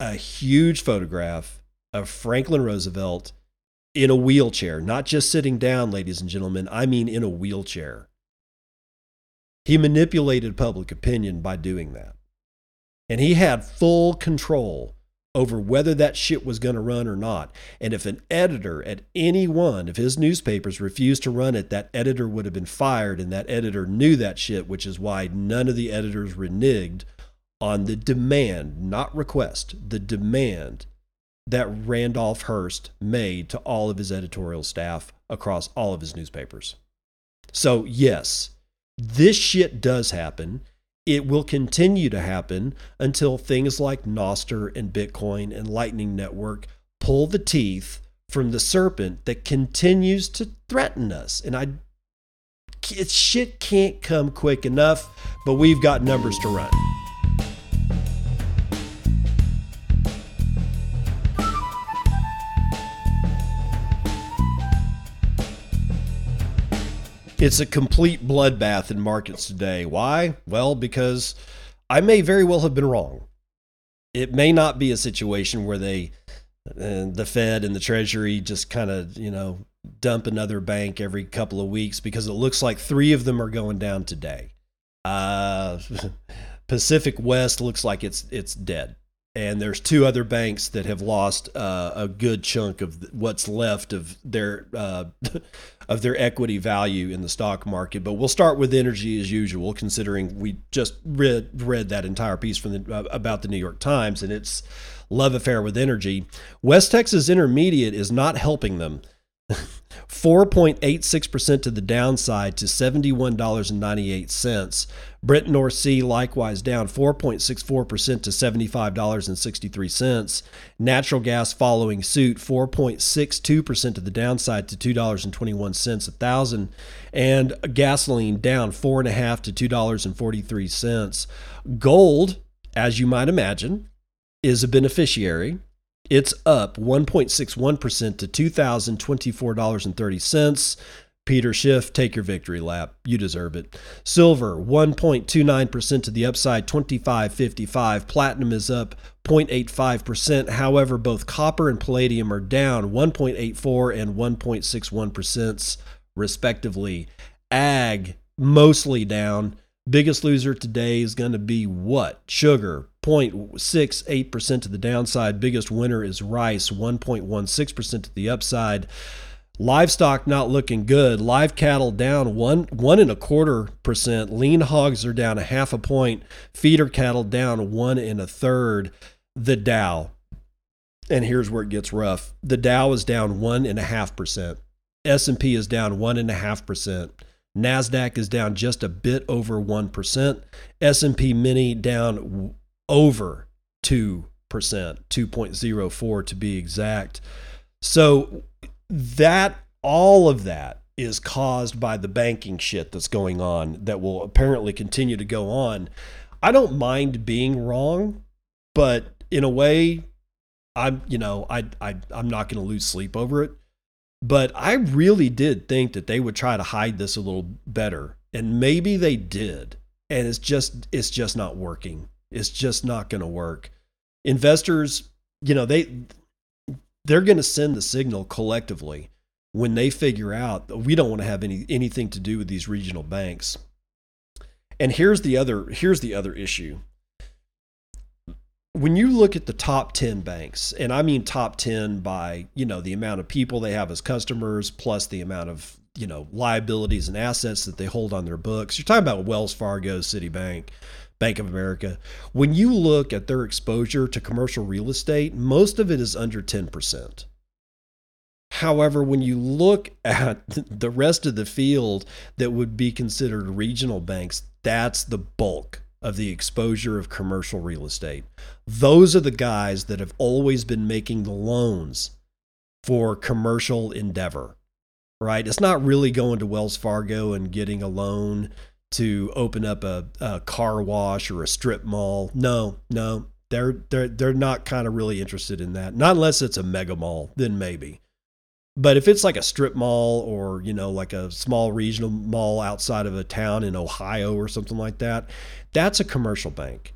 a huge photograph of Franklin Roosevelt in a wheelchair, not just sitting down, ladies and gentlemen. I mean, in a wheelchair. He manipulated public opinion by doing that. And he had full control over whether that shit was going to run or not. And if an editor at any one of his newspapers refused to run it, that editor would have been fired. And that editor knew that shit, which is why none of the editors reneged on the demand, not request, the demand that Randolph Hearst made to all of his editorial staff across all of his newspapers. So, yes, this shit does happen it will continue to happen until things like Nostr and Bitcoin and Lightning Network pull the teeth from the serpent that continues to threaten us. And I, it, shit can't come quick enough, but we've got numbers to run. It's a complete bloodbath in markets today. Why? Well, because I may very well have been wrong. It may not be a situation where they, uh, the Fed and the Treasury just kind of, you know, dump another bank every couple of weeks because it looks like three of them are going down today. Uh, Pacific West looks like it's it's dead and there's two other banks that have lost uh, a good chunk of what's left of their uh, of their equity value in the stock market. But we'll start with energy as usual, considering we just read read that entire piece from the, uh, about the New York Times and its love affair with energy. West Texas Intermediate is not helping them. 4.86% to the downside to $71.98. Brent North Sea likewise down 4.64% to $75.63. Natural gas following suit 4.62% to the downside to $2.21 a thousand. And gasoline down 4.5 to $2.43. Gold, as you might imagine, is a beneficiary it's up 1.61% to $2,024.30. Peter Schiff, take your victory lap. You deserve it. Silver, 1.29% to the upside, 25.55. Platinum is up 0.85%. However, both copper and palladium are down 1.84 and 1.61% respectively. Ag mostly down Biggest loser today is going to be what? Sugar, 0.68% to the downside. Biggest winner is rice, 1.16% to the upside. Livestock not looking good. Live cattle down one one and a quarter percent. Lean hogs are down a half a point. Feeder cattle down one and a third. The Dow, and here's where it gets rough. The Dow is down one and a half percent. S and P is down one and a half percent. Nasdaq is down just a bit over 1%. S&P mini down over 2%, 2.04 to be exact. So that all of that is caused by the banking shit that's going on that will apparently continue to go on. I don't mind being wrong, but in a way I'm, you know, I I I'm not going to lose sleep over it but I really did think that they would try to hide this a little better. And maybe they did. And it's just it's just not working. It's just not going to work. Investors, you know, they they're going to send the signal collectively when they figure out we don't want to have any anything to do with these regional banks. And here's the other here's the other issue when you look at the top 10 banks and i mean top 10 by you know the amount of people they have as customers plus the amount of you know liabilities and assets that they hold on their books you're talking about wells fargo citibank bank of america when you look at their exposure to commercial real estate most of it is under 10% However, when you look at the rest of the field that would be considered regional banks, that's the bulk of the exposure of commercial real estate. Those are the guys that have always been making the loans for commercial endeavor, right? It's not really going to Wells Fargo and getting a loan to open up a, a car wash or a strip mall. No, no, they're they're they're not kind of really interested in that. Not unless it's a mega mall, then maybe. But if it's like a strip mall or, you know, like a small regional mall outside of a town in Ohio or something like that, that's a commercial bank.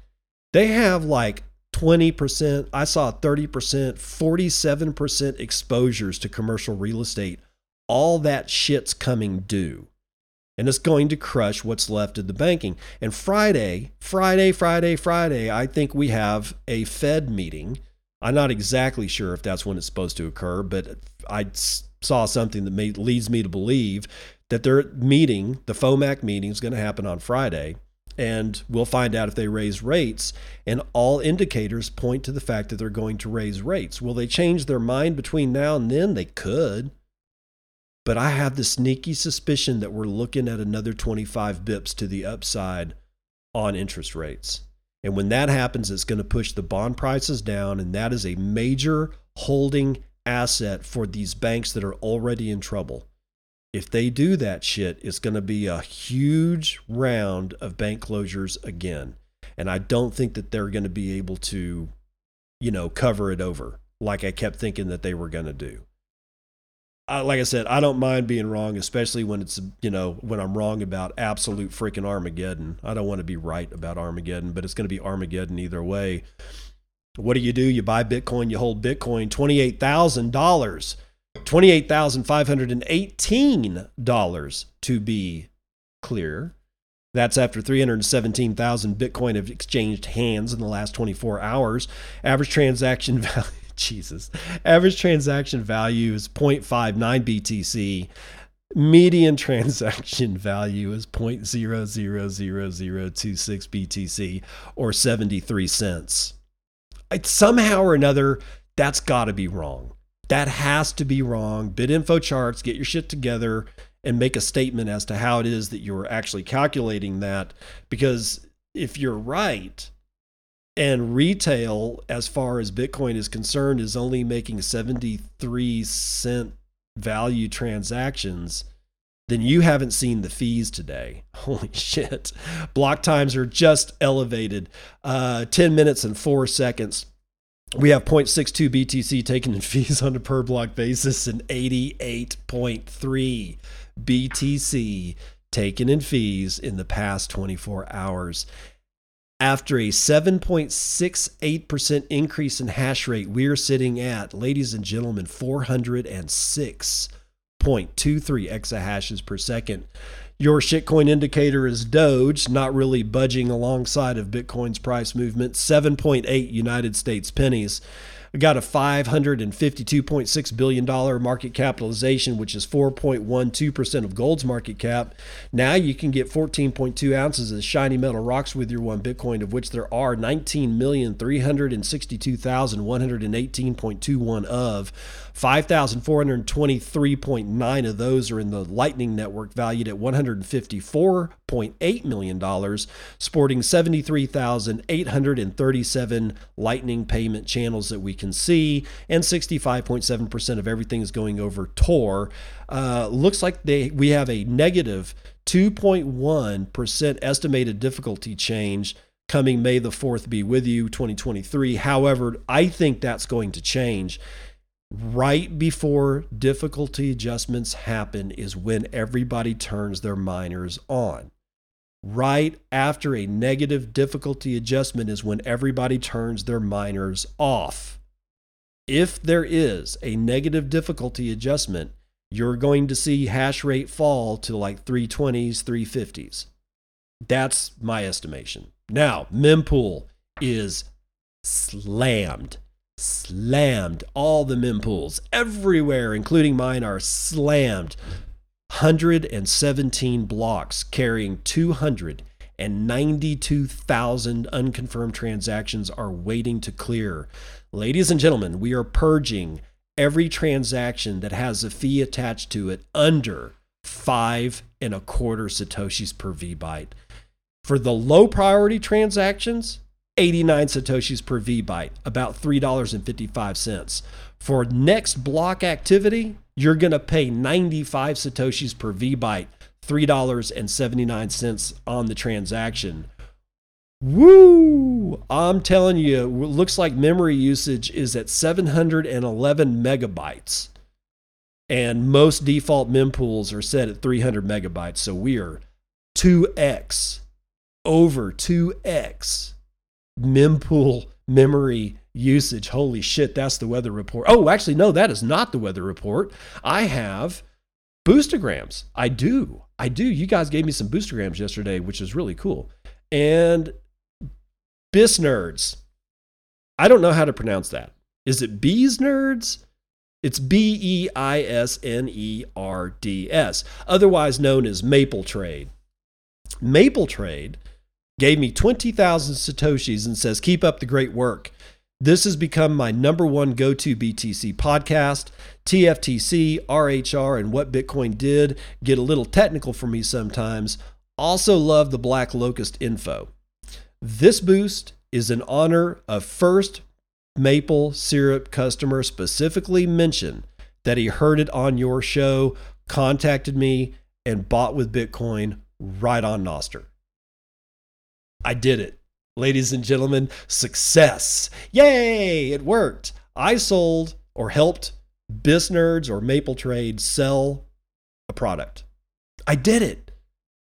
They have like 20%. I saw 30%, 47% exposures to commercial real estate. All that shit's coming due. And it's going to crush what's left of the banking. And Friday, Friday, Friday, Friday, I think we have a Fed meeting. I'm not exactly sure if that's when it's supposed to occur, but I saw something that leads me to believe that their meeting, the FOMAC meeting, is going to happen on Friday and we'll find out if they raise rates. And all indicators point to the fact that they're going to raise rates. Will they change their mind between now and then? They could. But I have the sneaky suspicion that we're looking at another 25 bips to the upside on interest rates. And when that happens, it's going to push the bond prices down. And that is a major holding asset for these banks that are already in trouble if they do that shit, it's going to be a huge round of bank closures again. And I don't think that they're going to be able to, you know, cover it over like I kept thinking that they were going to do. I, like I said, I don't mind being wrong, especially when it's, you know, when I'm wrong about absolute freaking Armageddon. I don't want to be right about Armageddon, but it's going to be Armageddon either way. What do you do? You buy Bitcoin, you hold Bitcoin, $28,000 $28,518 to be clear. That's after 317,000 Bitcoin have exchanged hands in the last 24 hours. Average transaction value, Jesus, average transaction value is 0.59 BTC. Median transaction value is 0.000026 BTC or 73 cents. somehow or another, that's got to be wrong. That has to be wrong. BitInfoCharts, get your shit together and make a statement as to how it is that you're actually calculating that. Because if you're right, and retail, as far as Bitcoin is concerned, is only making 73 cent value transactions, then you haven't seen the fees today. Holy shit. Block times are just elevated. Uh, 10 minutes and four seconds we have 0.62 BTC taken in fees on a per block basis and 88.3 BTC taken in fees in the past 24 hours. After a 7.68% increase in hash rate, we are sitting at, ladies and gentlemen, 406.23 exahashes per second. Your shitcoin indicator is Doge, not really budging alongside of Bitcoin's price movement, 7.8 United States pennies. Got a $552.6 billion market capitalization, which is 4.12% of gold's market cap. Now you can get 14.2 ounces of shiny metal rocks with your one Bitcoin, of which there are 19,362,118.21 of. 5,423.9 of those are in the Lightning Network, valued at $154.8 million, sporting 73,837 Lightning payment channels that we can see, and 65.7% of everything is going over Tor. Uh, looks like they we have a negative 2.1 estimated difficulty change coming May the 4th be with you 2023. However, I think that's going to change right before difficulty adjustments happen is when everybody turns their miners on. Right after a negative difficulty adjustment is when everybody turns their miners off. If there is a negative difficulty adjustment, you're going to see hash rate fall to like 320s, 350s. That's my estimation. Now, mempool is slammed slammed. All the mempools everywhere, including mine, are slammed. 117 blocks carrying 292,000 unconfirmed transactions are waiting to clear. Ladies and gentlemen, we are purging every transaction that has a fee attached to it under five and a quarter satoshis per V byte. For the low priority transactions, 89 satoshis per V byte, about $3.55. For next block activity, you're going to pay 95 satoshis per V byte, $3.79 on the transaction. Woo! I'm telling you, it looks like memory usage is at 711 megabytes. And most default mempools are set at 300 megabytes. So we are 2x over 2x mempool memory usage. Holy shit, that's the weather report. Oh, actually, no, that is not the weather report. I have boostergrams. I do. I do. You guys gave me some boostergrams yesterday, which is really cool. And bis nerds. I don't know how to pronounce that. Is it bees nerds? It's B E I S N E R D S, otherwise known as Maple Trade. Maple Trade gave me 20,000 Satoshis and says, Keep up the great work. This has become my number one go to BTC podcast. TFTC, RHR, and what Bitcoin did get a little technical for me sometimes. Also, love the Black Locust info. This boost is in honor of first maple syrup customer specifically mentioned that he heard it on your show, contacted me, and bought with Bitcoin right on Nostr. I did it. Ladies and gentlemen, success. Yay, it worked. I sold or helped Bis Nerds or Maple Trade sell a product. I did it.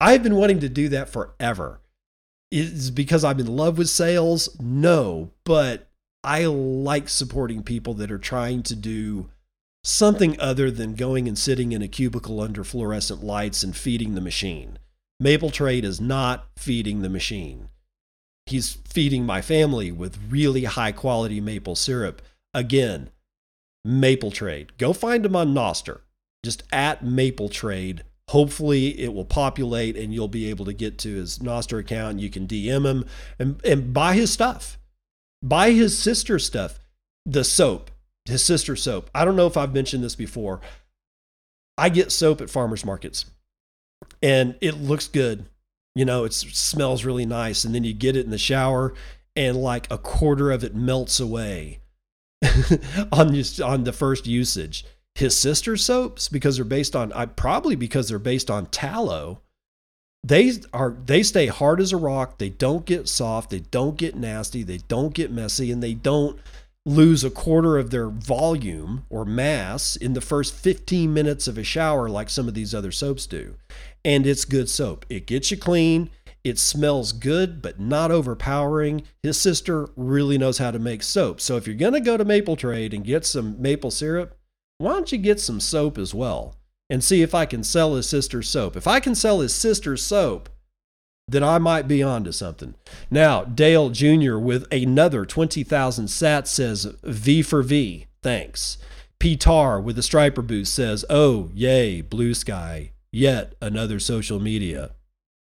I've been wanting to do that forever. Is because I'm in love with sales? No, but I like supporting people that are trying to do something other than going and sitting in a cubicle under fluorescent lights and feeding the machine. Maple Trade is not feeding the machine. He's feeding my family with really high quality maple syrup. Again, Maple Trade. Go find him on Nostr. Just at Maple Trade. Hopefully it will populate and you'll be able to get to his Nostr account. You can DM him and, and buy his stuff. Buy his sister stuff. The soap, his sister soap. I don't know if I've mentioned this before. I get soap at farmers markets and it looks good. You know, it smells really nice. And then you get it in the shower and like a quarter of it melts away on just on the first usage. His sister soaps, because they're based on I probably because they're based on tallow, they are they stay hard as a rock. They don't get soft, they don't get nasty, they don't get messy, and they don't lose a quarter of their volume or mass in the first 15 minutes of a shower like some of these other soaps do and it's good soap. It gets you clean. It smells good, but not overpowering. His sister really knows how to make soap. So if you're going to go to Maple Trade and get some maple syrup, why don't you get some soap as well and see if I can sell his sister's soap? If I can sell his sister's soap, then I might be onto something. Now, Dale Jr. with another 20,000 sats says V for V. Thanks. P. Tar with a striper boost says, Oh, yay, blue sky yet another social media.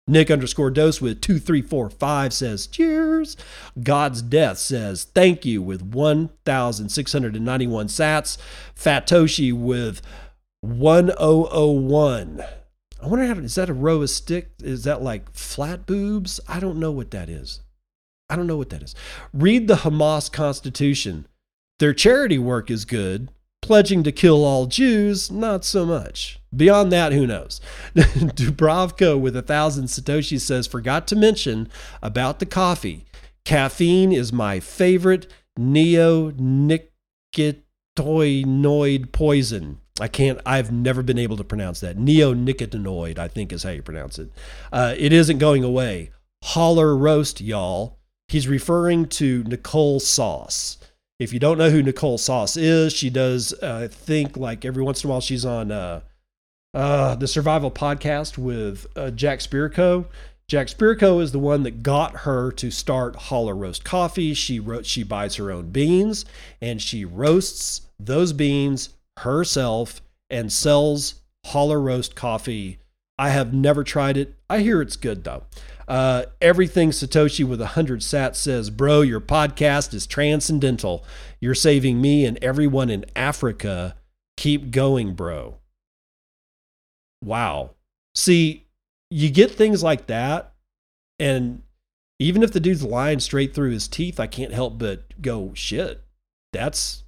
Nick underscore dose with 2345 says, Cheers. God's Death says, Thank you with 1,691 sats. Fatoshi with 1001. I wonder how, is that a row of stick? Is that like flat boobs? I don't know what that is. I don't know what that is. Read the Hamas Constitution. Their charity work is good, Pledging to kill all Jews, not so much. Beyond that, who knows? Dubrovka with a thousand Satoshi says, forgot to mention about the coffee. Caffeine is my favorite neonicotinoid poison. I can't, I've never been able to pronounce that. Neonicotinoid, I think is how you pronounce it. Uh, it isn't going away. Holler roast, y'all. He's referring to Nicole Sauce. If you don't know who Nicole Sauce is, she does, uh, I think, like every once in a while, she's on uh, uh, the Survival Podcast with uh, Jack Spirko. Jack Spirko is the one that got her to start Holler Roast Coffee. She wrote, she buys her own beans and she roasts those beans herself and sells Holler Roast Coffee. I have never tried it. I hear it's good though. Uh, everything Satoshi with 100 sats says, Bro, your podcast is transcendental. You're saving me and everyone in Africa. Keep going, bro. Wow. See, you get things like that. And even if the dude's lying straight through his teeth, I can't help but go, shit, that's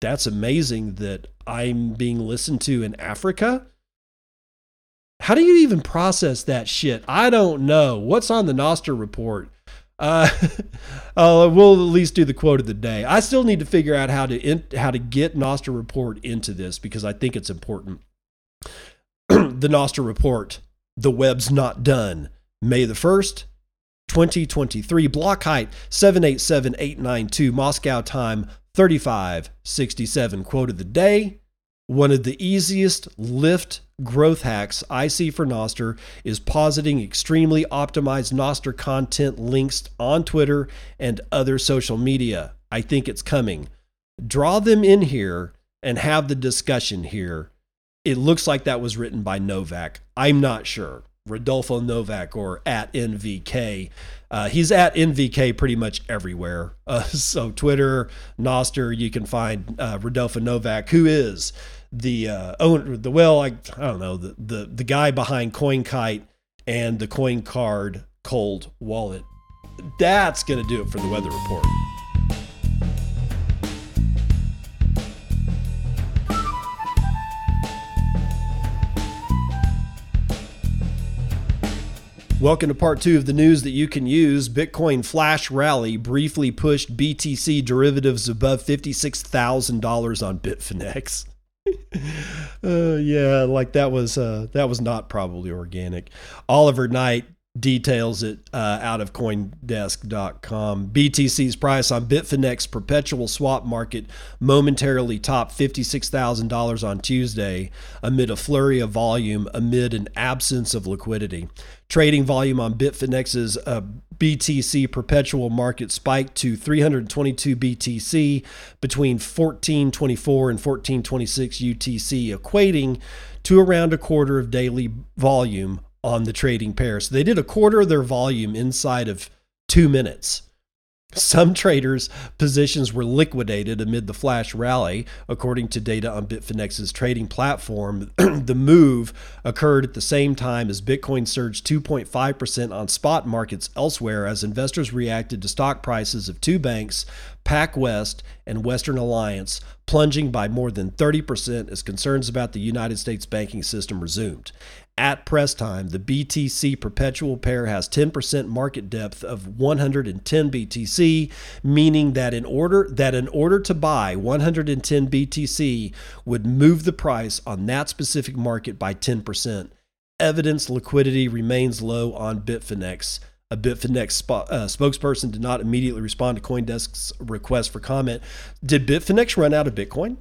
that's amazing that I'm being listened to in Africa how do you even process that shit? I don't know. What's on the Nostr report? Uh, uh, we'll at least do the quote of the day. I still need to figure out how to in, how to get Nostr report into this because I think it's important. the Nostr report, the web's not done. May the first, 2023. Block height 787892. Moscow time 3567. Quote of the day One of the easiest lift growth hacks I see for Nostr is positing extremely optimized Nostr content links on Twitter and other social media. I think it's coming. Draw them in here and have the discussion here. It looks like that was written by Novak. I'm not sure. Rodolfo Novak or at NVK. Uh, he's at NVK pretty much everywhere. Uh, so Twitter, Nostr, you can find uh, Rodolfo Novak, who is the uh, owner, the well, I, I don't know, the, the the guy behind CoinKite and the CoinCard cold wallet. That's gonna do it for the weather report. Welcome to part two of the news that you can use. Bitcoin flash rally briefly pushed BTC derivatives above $56,000 on Bitfinex. uh, yeah, like that was uh, that was not probably organic. Oliver Knight details it uh, out of coindesk.com. BTC's price on Bitfinex perpetual swap market momentarily topped $56,000 on Tuesday amid a flurry of volume amid an absence of liquidity. Trading volume on Bitfinex's uh, BTC perpetual market spiked to 322 BTC between 1424 and 1426 UTC, equating to around a quarter of daily volume on the trading pair. So they did a quarter of their volume inside of two minutes. Some traders' positions were liquidated amid the flash rally, according to data on Bitfinex's trading platform. the move occurred at the same time as Bitcoin surged 2.5% on spot markets elsewhere as investors reacted to stock prices of two banks, PacWest and Western Alliance, plunging by more than 30% as concerns about the United States banking system resumed. At press time, the BTC perpetual pair has 10% market depth of 110 BTC, meaning that in order that in order to buy 110 BTC would move the price on that specific market by 10%. Evidence liquidity remains low on Bitfinex. A Bitfinex uh, spokesperson did not immediately respond to CoinDesk's request for comment. Did Bitfinex run out of Bitcoin?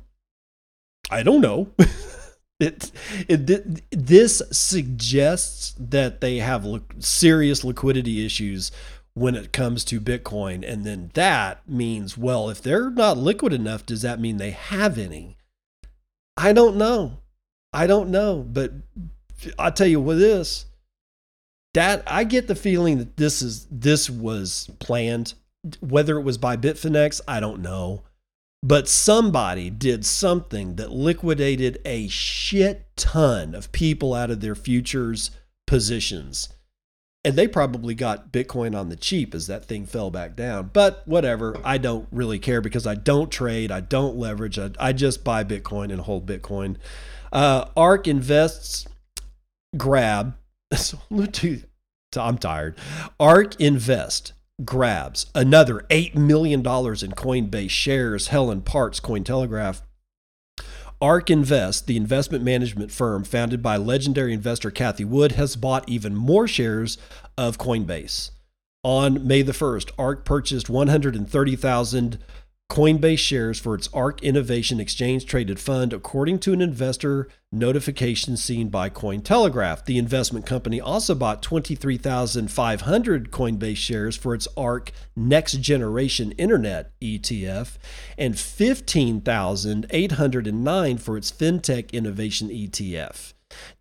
I don't know. It, it, this suggests that they have serious liquidity issues when it comes to Bitcoin. And then that means, well, if they're not liquid enough, does that mean they have any? I don't know. I don't know. But I'll tell you what this that I get the feeling that this is this was planned. Whether it was by Bitfinex, I don't know. But somebody did something that liquidated a shit ton of people out of their futures positions. And they probably got Bitcoin on the cheap as that thing fell back down. But whatever, I don't really care because I don't trade, I don't leverage, I, I just buy Bitcoin and hold Bitcoin. Uh, ARK invests, grab. So, I'm tired. ARK Invest grabs another $8 million in Coinbase shares, Helen Partz, Cointelegraph. ARK Invest, the investment management firm founded by legendary investor Cathie Wood, has bought even more shares of Coinbase. On May the 1st, ARK purchased 130,000 Coinbase shares for its ARK Innovation Exchange Traded Fund, according to an investor notification seen by Cointelegraph. The investment company also bought 23,500 Coinbase shares for its ARK Next Generation Internet ETF and 15,809 for its FinTech Innovation ETF.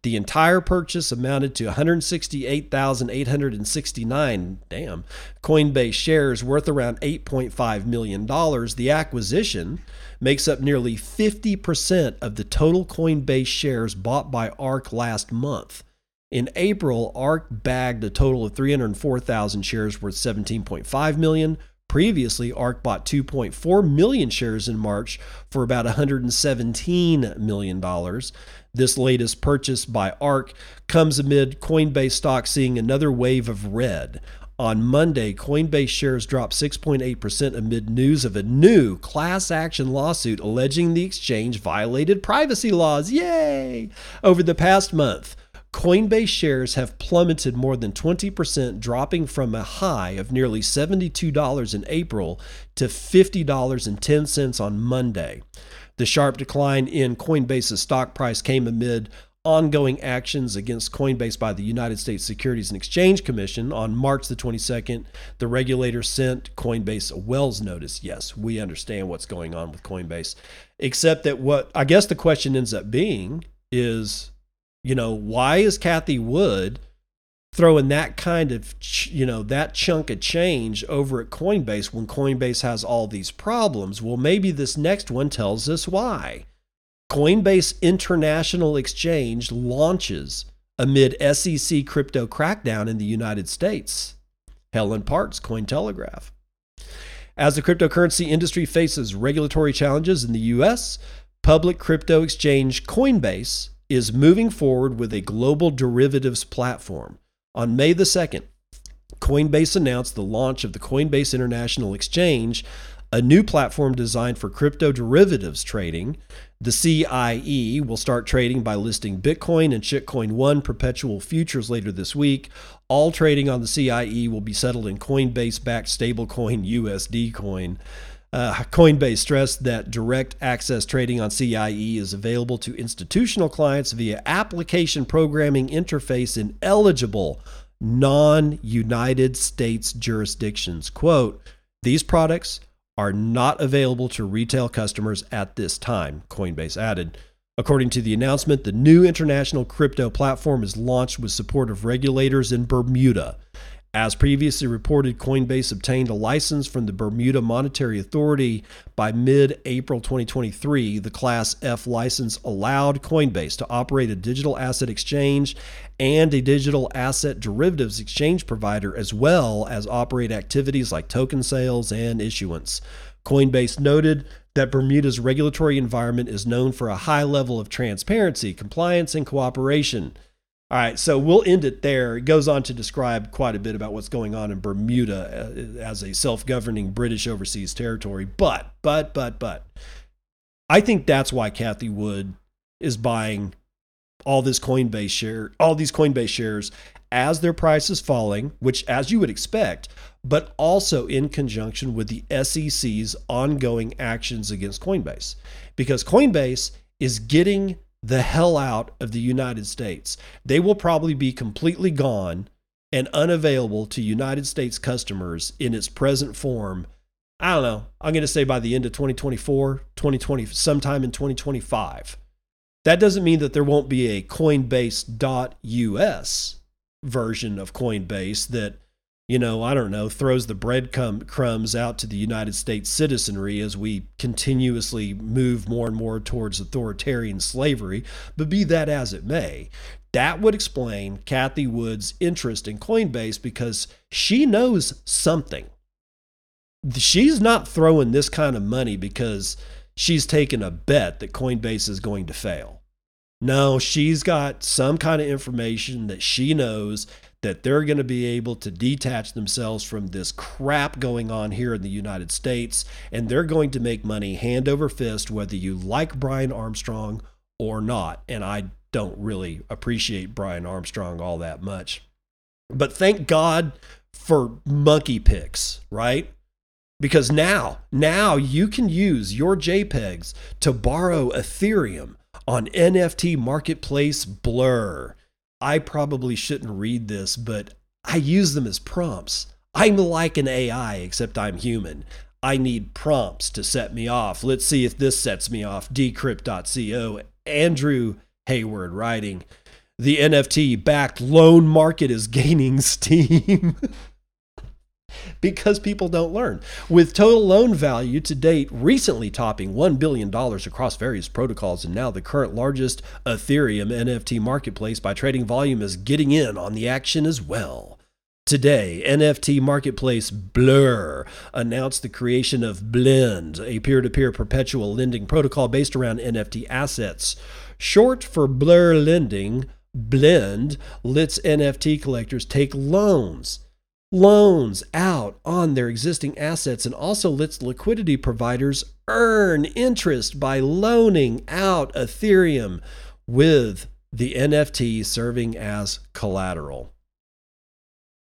The entire purchase amounted to 168,869 damn Coinbase shares worth around 8.5 million dollars. The acquisition makes up nearly 50% of the total Coinbase shares bought by ARK last month. In April, ARK bagged a total of 304,000 shares worth 17.5 million. Previously, ARK bought 2.4 million shares in March for about $117 million. This latest purchase by ARK comes amid Coinbase stock seeing another wave of red. On Monday, Coinbase shares dropped 6.8% amid news of a new class action lawsuit alleging the exchange violated privacy laws. Yay! Over the past month, Coinbase shares have plummeted more than 20%, dropping from a high of nearly $72 in April to $50.10 on Monday. The sharp decline in Coinbase's stock price came amid ongoing actions against Coinbase by the United States Securities and Exchange Commission. On March the 22nd, the regulator sent Coinbase a Wells notice. Yes, we understand what's going on with Coinbase, except that what I guess the question ends up being is, you know, why is Cathie Wood throwing that kind of, you know, that chunk of change over at Coinbase when Coinbase has all these problems? Well, maybe this next one tells us why. Coinbase International Exchange launches amid SEC crypto crackdown in the United States. Helen Partz, Cointelegraph. As the cryptocurrency industry faces regulatory challenges in the US, public crypto exchange Coinbase is moving forward with a global derivatives platform. On May the 2nd, Coinbase announced the launch of the Coinbase International Exchange, a new platform designed for crypto derivatives trading. The CIE will start trading by listing Bitcoin and Shitcoin 1 perpetual futures later this week. All trading on the CIE will be settled in Coinbase backed stablecoin USD coin. Uh, Coinbase stressed that direct access trading on CIE is available to institutional clients via application programming interface in eligible non United States jurisdictions. Quote, these products are not available to retail customers at this time, Coinbase added. According to the announcement, the new international crypto platform is launched with support of regulators in Bermuda. As previously reported, Coinbase obtained a license from the Bermuda Monetary Authority by mid April 2023. The Class F license allowed Coinbase to operate a digital asset exchange and a digital asset derivatives exchange provider, as well as operate activities like token sales and issuance. Coinbase noted that Bermuda's regulatory environment is known for a high level of transparency, compliance, and cooperation. All right, so we'll end it there. It goes on to describe quite a bit about what's going on in Bermuda uh, as a self governing British overseas territory. But, but, but, but, I think that's why Cathie Wood is buying all this Coinbase share, all these Coinbase shares as their price is falling, which as you would expect, but also in conjunction with the SEC's ongoing actions against Coinbase. Because Coinbase is getting the hell out of the United States. They will probably be completely gone and unavailable to United States customers in its present form. I don't know. I'm going to say by the end of 2024, 2020, sometime in 2025. That doesn't mean that there won't be a Coinbase.us version of Coinbase that you know, I don't know, throws the breadcrumbs out to the United States citizenry as we continuously move more and more towards authoritarian slavery. But be that as it may, that would explain Cathie Wood's interest in Coinbase because she knows something. She's not throwing this kind of money because she's taken a bet that Coinbase is going to fail. No, she's got some kind of information that she knows that they're going to be able to detach themselves from this crap going on here in the United States and they're going to make money hand over fist whether you like Brian Armstrong or not. And I don't really appreciate Brian Armstrong all that much. But thank God for monkey pics, right? Because now, now you can use your JPEGs to borrow Ethereum on NFT marketplace Blur. I probably shouldn't read this, but I use them as prompts. I'm like an AI, except I'm human. I need prompts to set me off. Let's see if this sets me off. Decrypt.co. Andrew Hayward writing The NFT backed loan market is gaining steam. Because people don't learn. With total loan value to date recently topping $1 billion across various protocols, and now the current largest Ethereum NFT marketplace by trading volume is getting in on the action as well. Today, NFT marketplace Blur announced the creation of Blend, a peer to peer perpetual lending protocol based around NFT assets. Short for Blur Lending, Blend lets NFT collectors take loans loans out on their existing assets and also lets liquidity providers earn interest by loaning out Ethereum with the NFT serving as collateral.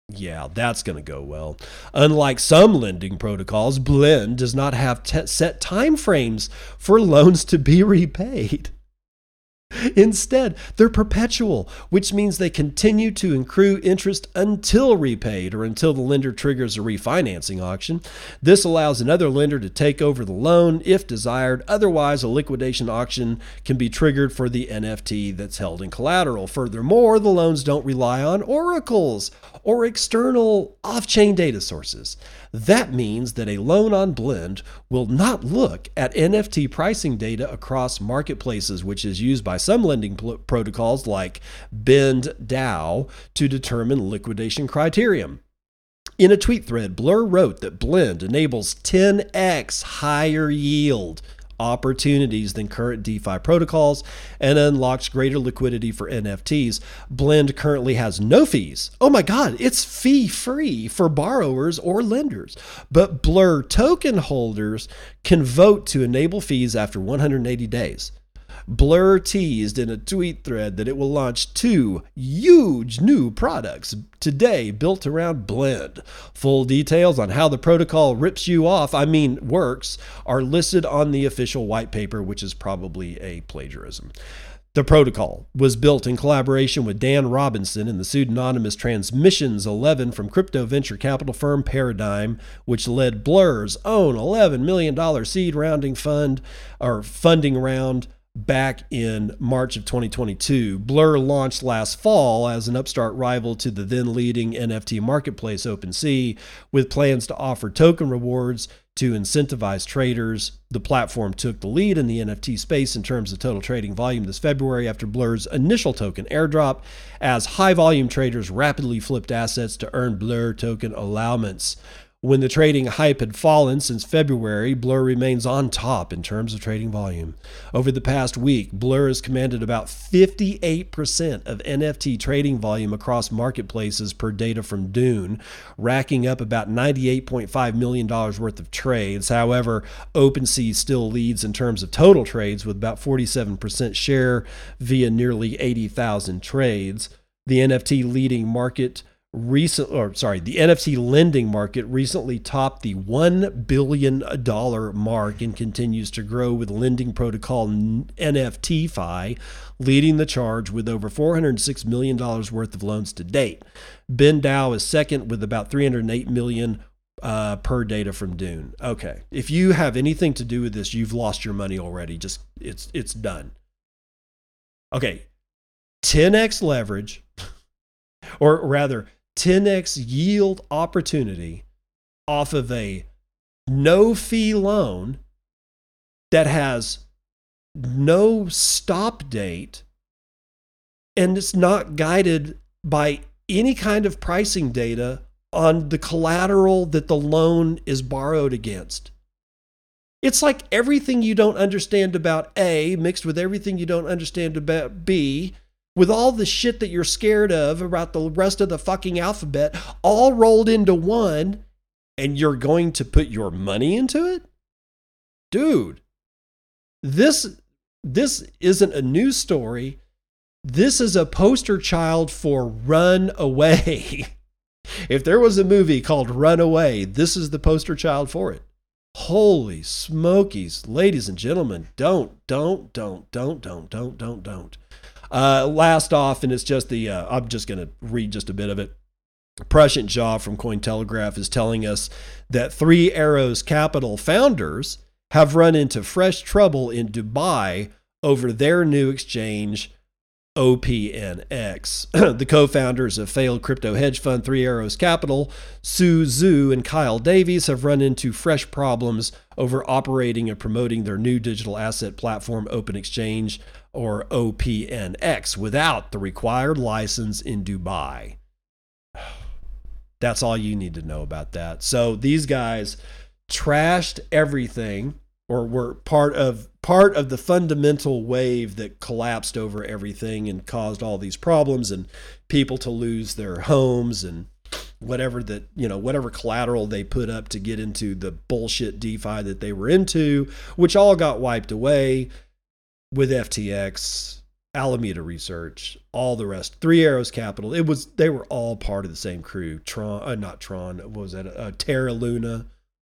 Yeah, that's going to go well. Unlike some lending protocols, Blend does not have t- set time frames for loans to be repaid. Instead, they're perpetual, which means they continue to accrue interest until repaid or until the lender triggers a refinancing auction. This allows another lender to take over the loan if desired. Otherwise, a liquidation auction can be triggered for the NFT that's held in collateral. Furthermore, the loans don't rely on oracles or external off chain data sources. That means that a loan on Blend will not look at NFT pricing data across marketplaces, which is used by some lending pl- protocols like Bend DAO to determine liquidation criterion. In a tweet thread, Blur wrote that Blend enables 10x higher yield opportunities than current DeFi protocols and unlocks greater liquidity for NFTs. Blend currently has no fees. Oh my God, it's fee free for borrowers or lenders. But Blur token holders can vote to enable fees after 180 days. Blur teased in a tweet thread that it will launch two huge new products today built around Blend. Full details on how the protocol rips you off, I mean, works, are listed on the official white paper, which is probably a plagiarism. The protocol was built in collaboration with Dan Robinson and the pseudonymous Transmissions 11 from crypto venture capital firm Paradigm, which led Blur's own $11 million seed rounding fund or funding round back in March of 2022. Blur launched last fall as an upstart rival to the then leading NFT marketplace OpenSea, with plans to offer token rewards to incentivize traders. The platform took the lead in the NFT space in terms of total trading volume this February after Blur's initial token airdrop, as high volume traders rapidly flipped assets to earn Blur token allowance. When the trading hype had fallen since February, Blur remains on top in terms of trading volume. Over the past week, Blur has commanded about 58% of NFT trading volume across marketplaces per data from Dune, racking up about $98.5 million worth of trades. However, OpenSea still leads in terms of total trades with about 47% share via nearly 80,000 trades. The NFT leading market recent or sorry the nft lending market recently topped the 1 billion dollar mark and continues to grow with lending protocol nftfi leading the charge with over 406 million dollars worth of loans to date. Bend DAO is second with about 308 million uh, per data from dune. Okay if you have anything to do with this you've lost your money already. Just it's it's done. Okay 10x leverage or rather 10x yield opportunity off of a no fee loan that has no stop date and it's not guided by any kind of pricing data on the collateral that the loan is borrowed against. It's like everything you don't understand about A mixed with everything you don't understand about B with all the shit that you're scared of about the rest of the fucking alphabet all rolled into one and you're going to put your money into it? Dude, this this isn't a news story. This is a poster child for Run Away. if there was a movie called Run Away, this is the poster child for it. Holy smokies, ladies and gentlemen, don't, don't, don't, don't, don't, don't, don't, don't. Uh, last off, and it's just the, uh, I'm just going to read just a bit of it. Prashant Jha from Cointelegraph is telling us that Three Arrows Capital founders have run into fresh trouble in Dubai over their new exchange, OPNX. the co founders of failed crypto hedge fund Three Arrows Capital, Su Zhu and Kyle Davies, have run into fresh problems over operating and promoting their new digital asset platform, Open Exchange, or OPNX, without the required license in Dubai. That's all you need to know about that. So these guys trashed everything or were part of part of the fundamental wave that collapsed over everything and caused all these problems and people to lose their homes and whatever that you know whatever collateral they put up to get into the bullshit DeFi that they were into, which all got wiped away with FTX. Alameda Research, all the rest, Three Arrows Capital. It was they were all part of the same crew. Tron, uh, not Tron. Was that? Uh, Terra Luna.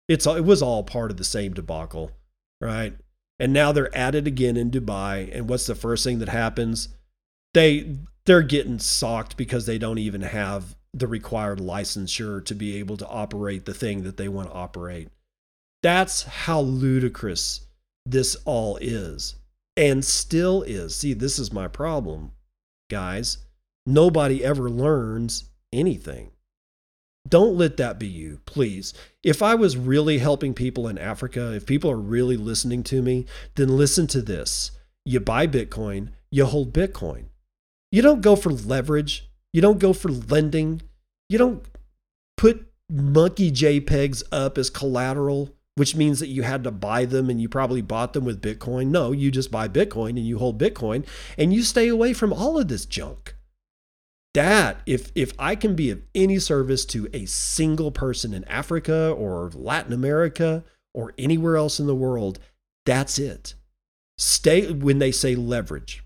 It's it was all part of the same debacle, right? And now they're at it again in Dubai. And what's the first thing that happens? They they're getting socked because they don't even have the required licensure to be able to operate the thing that they want to operate. That's how ludicrous this all is and still is. See, this is my problem, guys. Nobody ever learns anything. Don't let that be you, please. If I was really helping people in Africa, if people are really listening to me, then listen to this. You buy Bitcoin, you hold Bitcoin. You don't go for leverage, you don't go for lending, you don't put monkey JPEGs up as collateral which means that you had to buy them and you probably bought them with Bitcoin. No, you just buy Bitcoin and you hold Bitcoin and you stay away from all of this junk. That, if, if I can be of any service to a single person in Africa or Latin America or anywhere else in the world, that's it. Stay when they say leverage,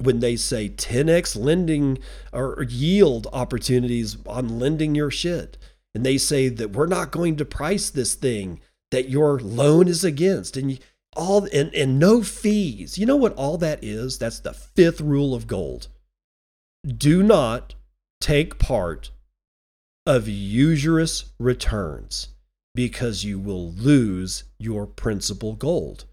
when they say 10x lending or yield opportunities on lending your shit, and they say that we're not going to price this thing that your loan is against and all and, and no fees. You know what all that is? That's the fifth rule of gold. Do not take part of usurious returns because you will lose your principal gold.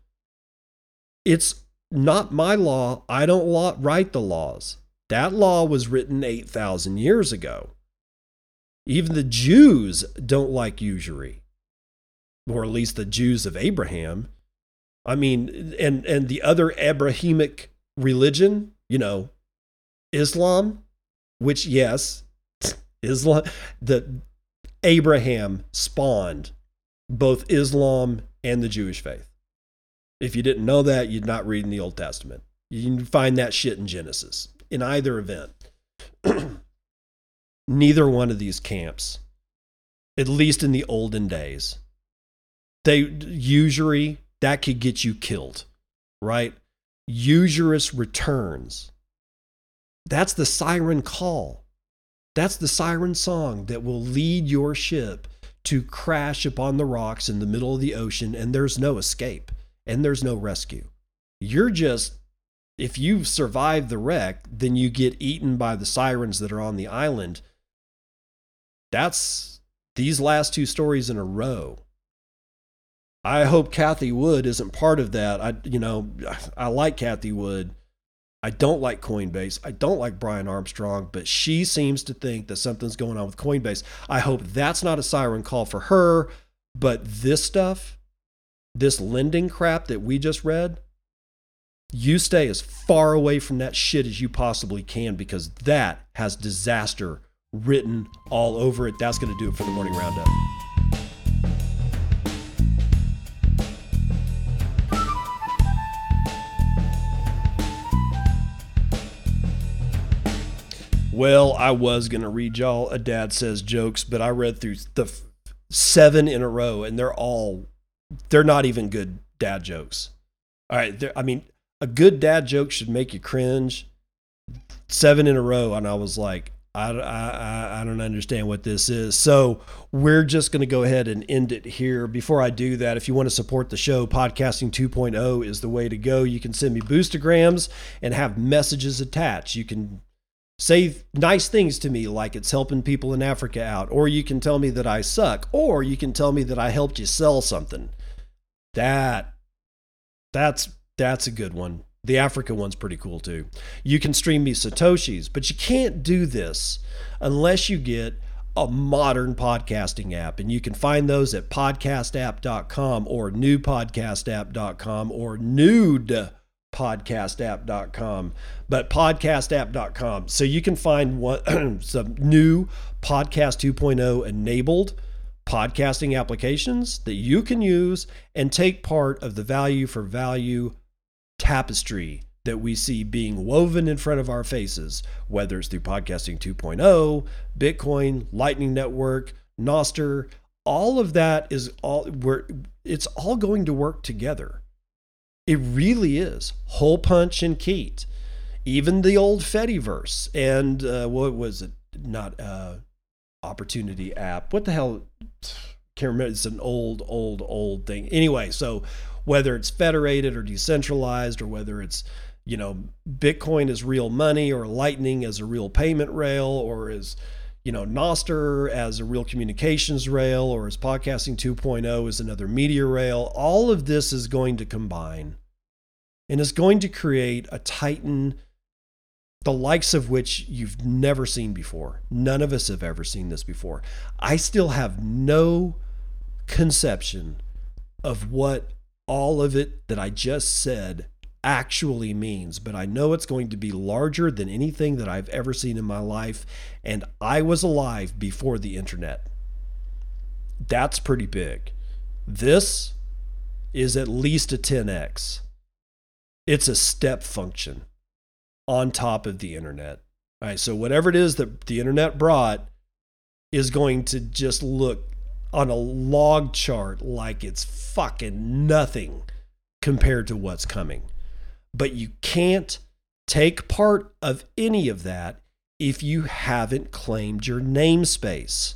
It's not my law. I don't write the laws. That law was written 8,000 years ago. Even the Jews don't like usury or at least the Jews of Abraham. I mean, and and the other Abrahamic religion, you know, Islam, which yes, Islam, the Abraham spawned both Islam and the Jewish faith. If you didn't know that, you'd not read in the Old Testament. You can find that shit in Genesis. In either event, neither one of these camps, at least in the olden days, they usury that could get you killed, right? Usurious returns. That's the siren call. That's the siren song that will lead your ship to crash upon the rocks in the middle of the ocean, and there's no escape and there's no rescue. You're just, if you've survived the wreck, then you get eaten by the sirens that are on the island. That's these last two stories in a row I hope Cathie Wood isn't part of that. I, you know, I like Cathie Wood. I don't like Coinbase. I don't like Brian Armstrong, but she seems to think that something's going on with Coinbase. I hope that's not a siren call for her. But this stuff, this lending crap that we just read, you stay as far away from that shit as you possibly can because that has disaster written all over it. That's going to do it for the morning roundup. Well, I was going to read y'all a dad says jokes, but I read through the f- seven in a row and they're all, they're not even good dad jokes. All right. I mean, a good dad joke should make you cringe. Seven in a row. And I was like, I, I, I don't understand what this is. So we're just going to go ahead and end it here. Before I do that, if you want to support the show, Podcasting 2.0 is the way to go. You can send me boostograms and have messages attached. You can say nice things to me like it's helping people in Africa out, or you can tell me that I suck, or you can tell me that I helped you sell something. That that's that's a good one. The Africa one's pretty cool too. You can stream me satoshis, but you can't do this unless you get a modern podcasting app and you can find those at podcastapp.com or newpodcastapp.com or nude podcastapp.com, but podcastapp.com. So you can find one, some new Podcast 2.0 enabled podcasting applications that you can use and take part of the value for value tapestry that we see being woven in front of our faces, whether it's through Podcasting 2.0, Bitcoin, Lightning Network, Nostr, all of that is all where it's all going to work together. It really is. Holepunch and Keet. even the old Fediverse and uh, what was it? Not uh, Opportunity app. What the hell? Can't remember. It's an old, old, old thing. Anyway, so whether it's federated or decentralized, or whether it's you know Bitcoin is real money, or Lightning as a real payment rail, or is you know Nostr as a real communications rail, or as Podcasting 2.0 as another media rail. All of this is going to combine, and is going to create a Titan the likes of which you've never seen before. None of us have ever seen this before. I still have no conception of what all of it that I just said actually means, but I know it's going to be larger than anything that I've ever seen in my life. And I was alive before the internet. That's pretty big. This is at least a 10x. It's a step function on top of the internet. All right, so whatever it is that the internet brought is going to just look on a log chart like it's fucking nothing compared to what's coming. But you can't take part of any of that if you haven't claimed your namespace.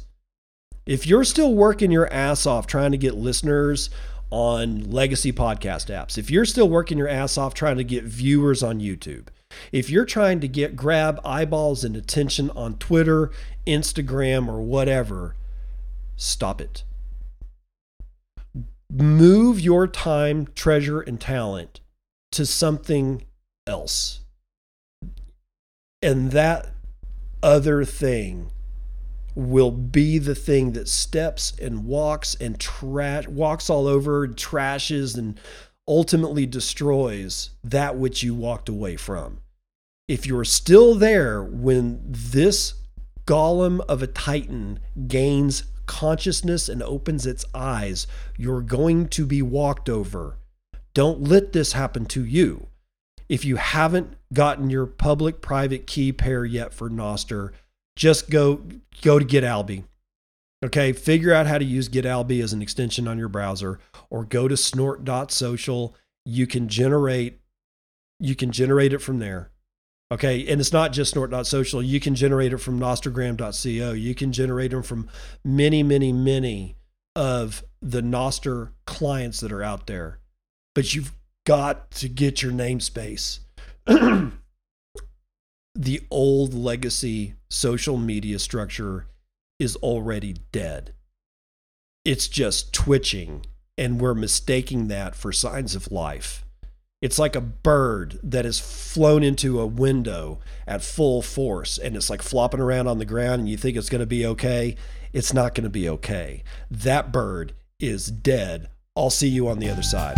If you're still working your ass off trying to get listeners on legacy podcast apps, if you're still working your ass off trying to get viewers on YouTube, if you're trying to get grab eyeballs and attention on Twitter, Instagram, or whatever, stop it. Move your time, treasure, and talent to something else. And that other thing will be the thing that steps and walks and trash walks all over and trashes and ultimately destroys that which you walked away from. If you're still there when this golem of a titan gains consciousness and opens its eyes, you're going to be walked over. Don't let this happen to you. If you haven't gotten your public private key pair yet for Nostr, just go go to GetAlby. Okay, figure out how to use GetAlby as an extension on your browser or go to snort.social. You can generate you can generate it from there. Okay, and it's not just snort.social. You can generate it from nostrgram.co. You can generate them from many, many, many of the Nostr clients that are out there. But you've got to get your namespace. the old legacy social media structure is already dead. It's just twitching, and we're mistaking that for signs of life. It's like a bird that has flown into a window at full force and it's like flopping around on the ground and you think it's going to be okay. It's not going to be okay. That bird is dead. I'll see you on the other side.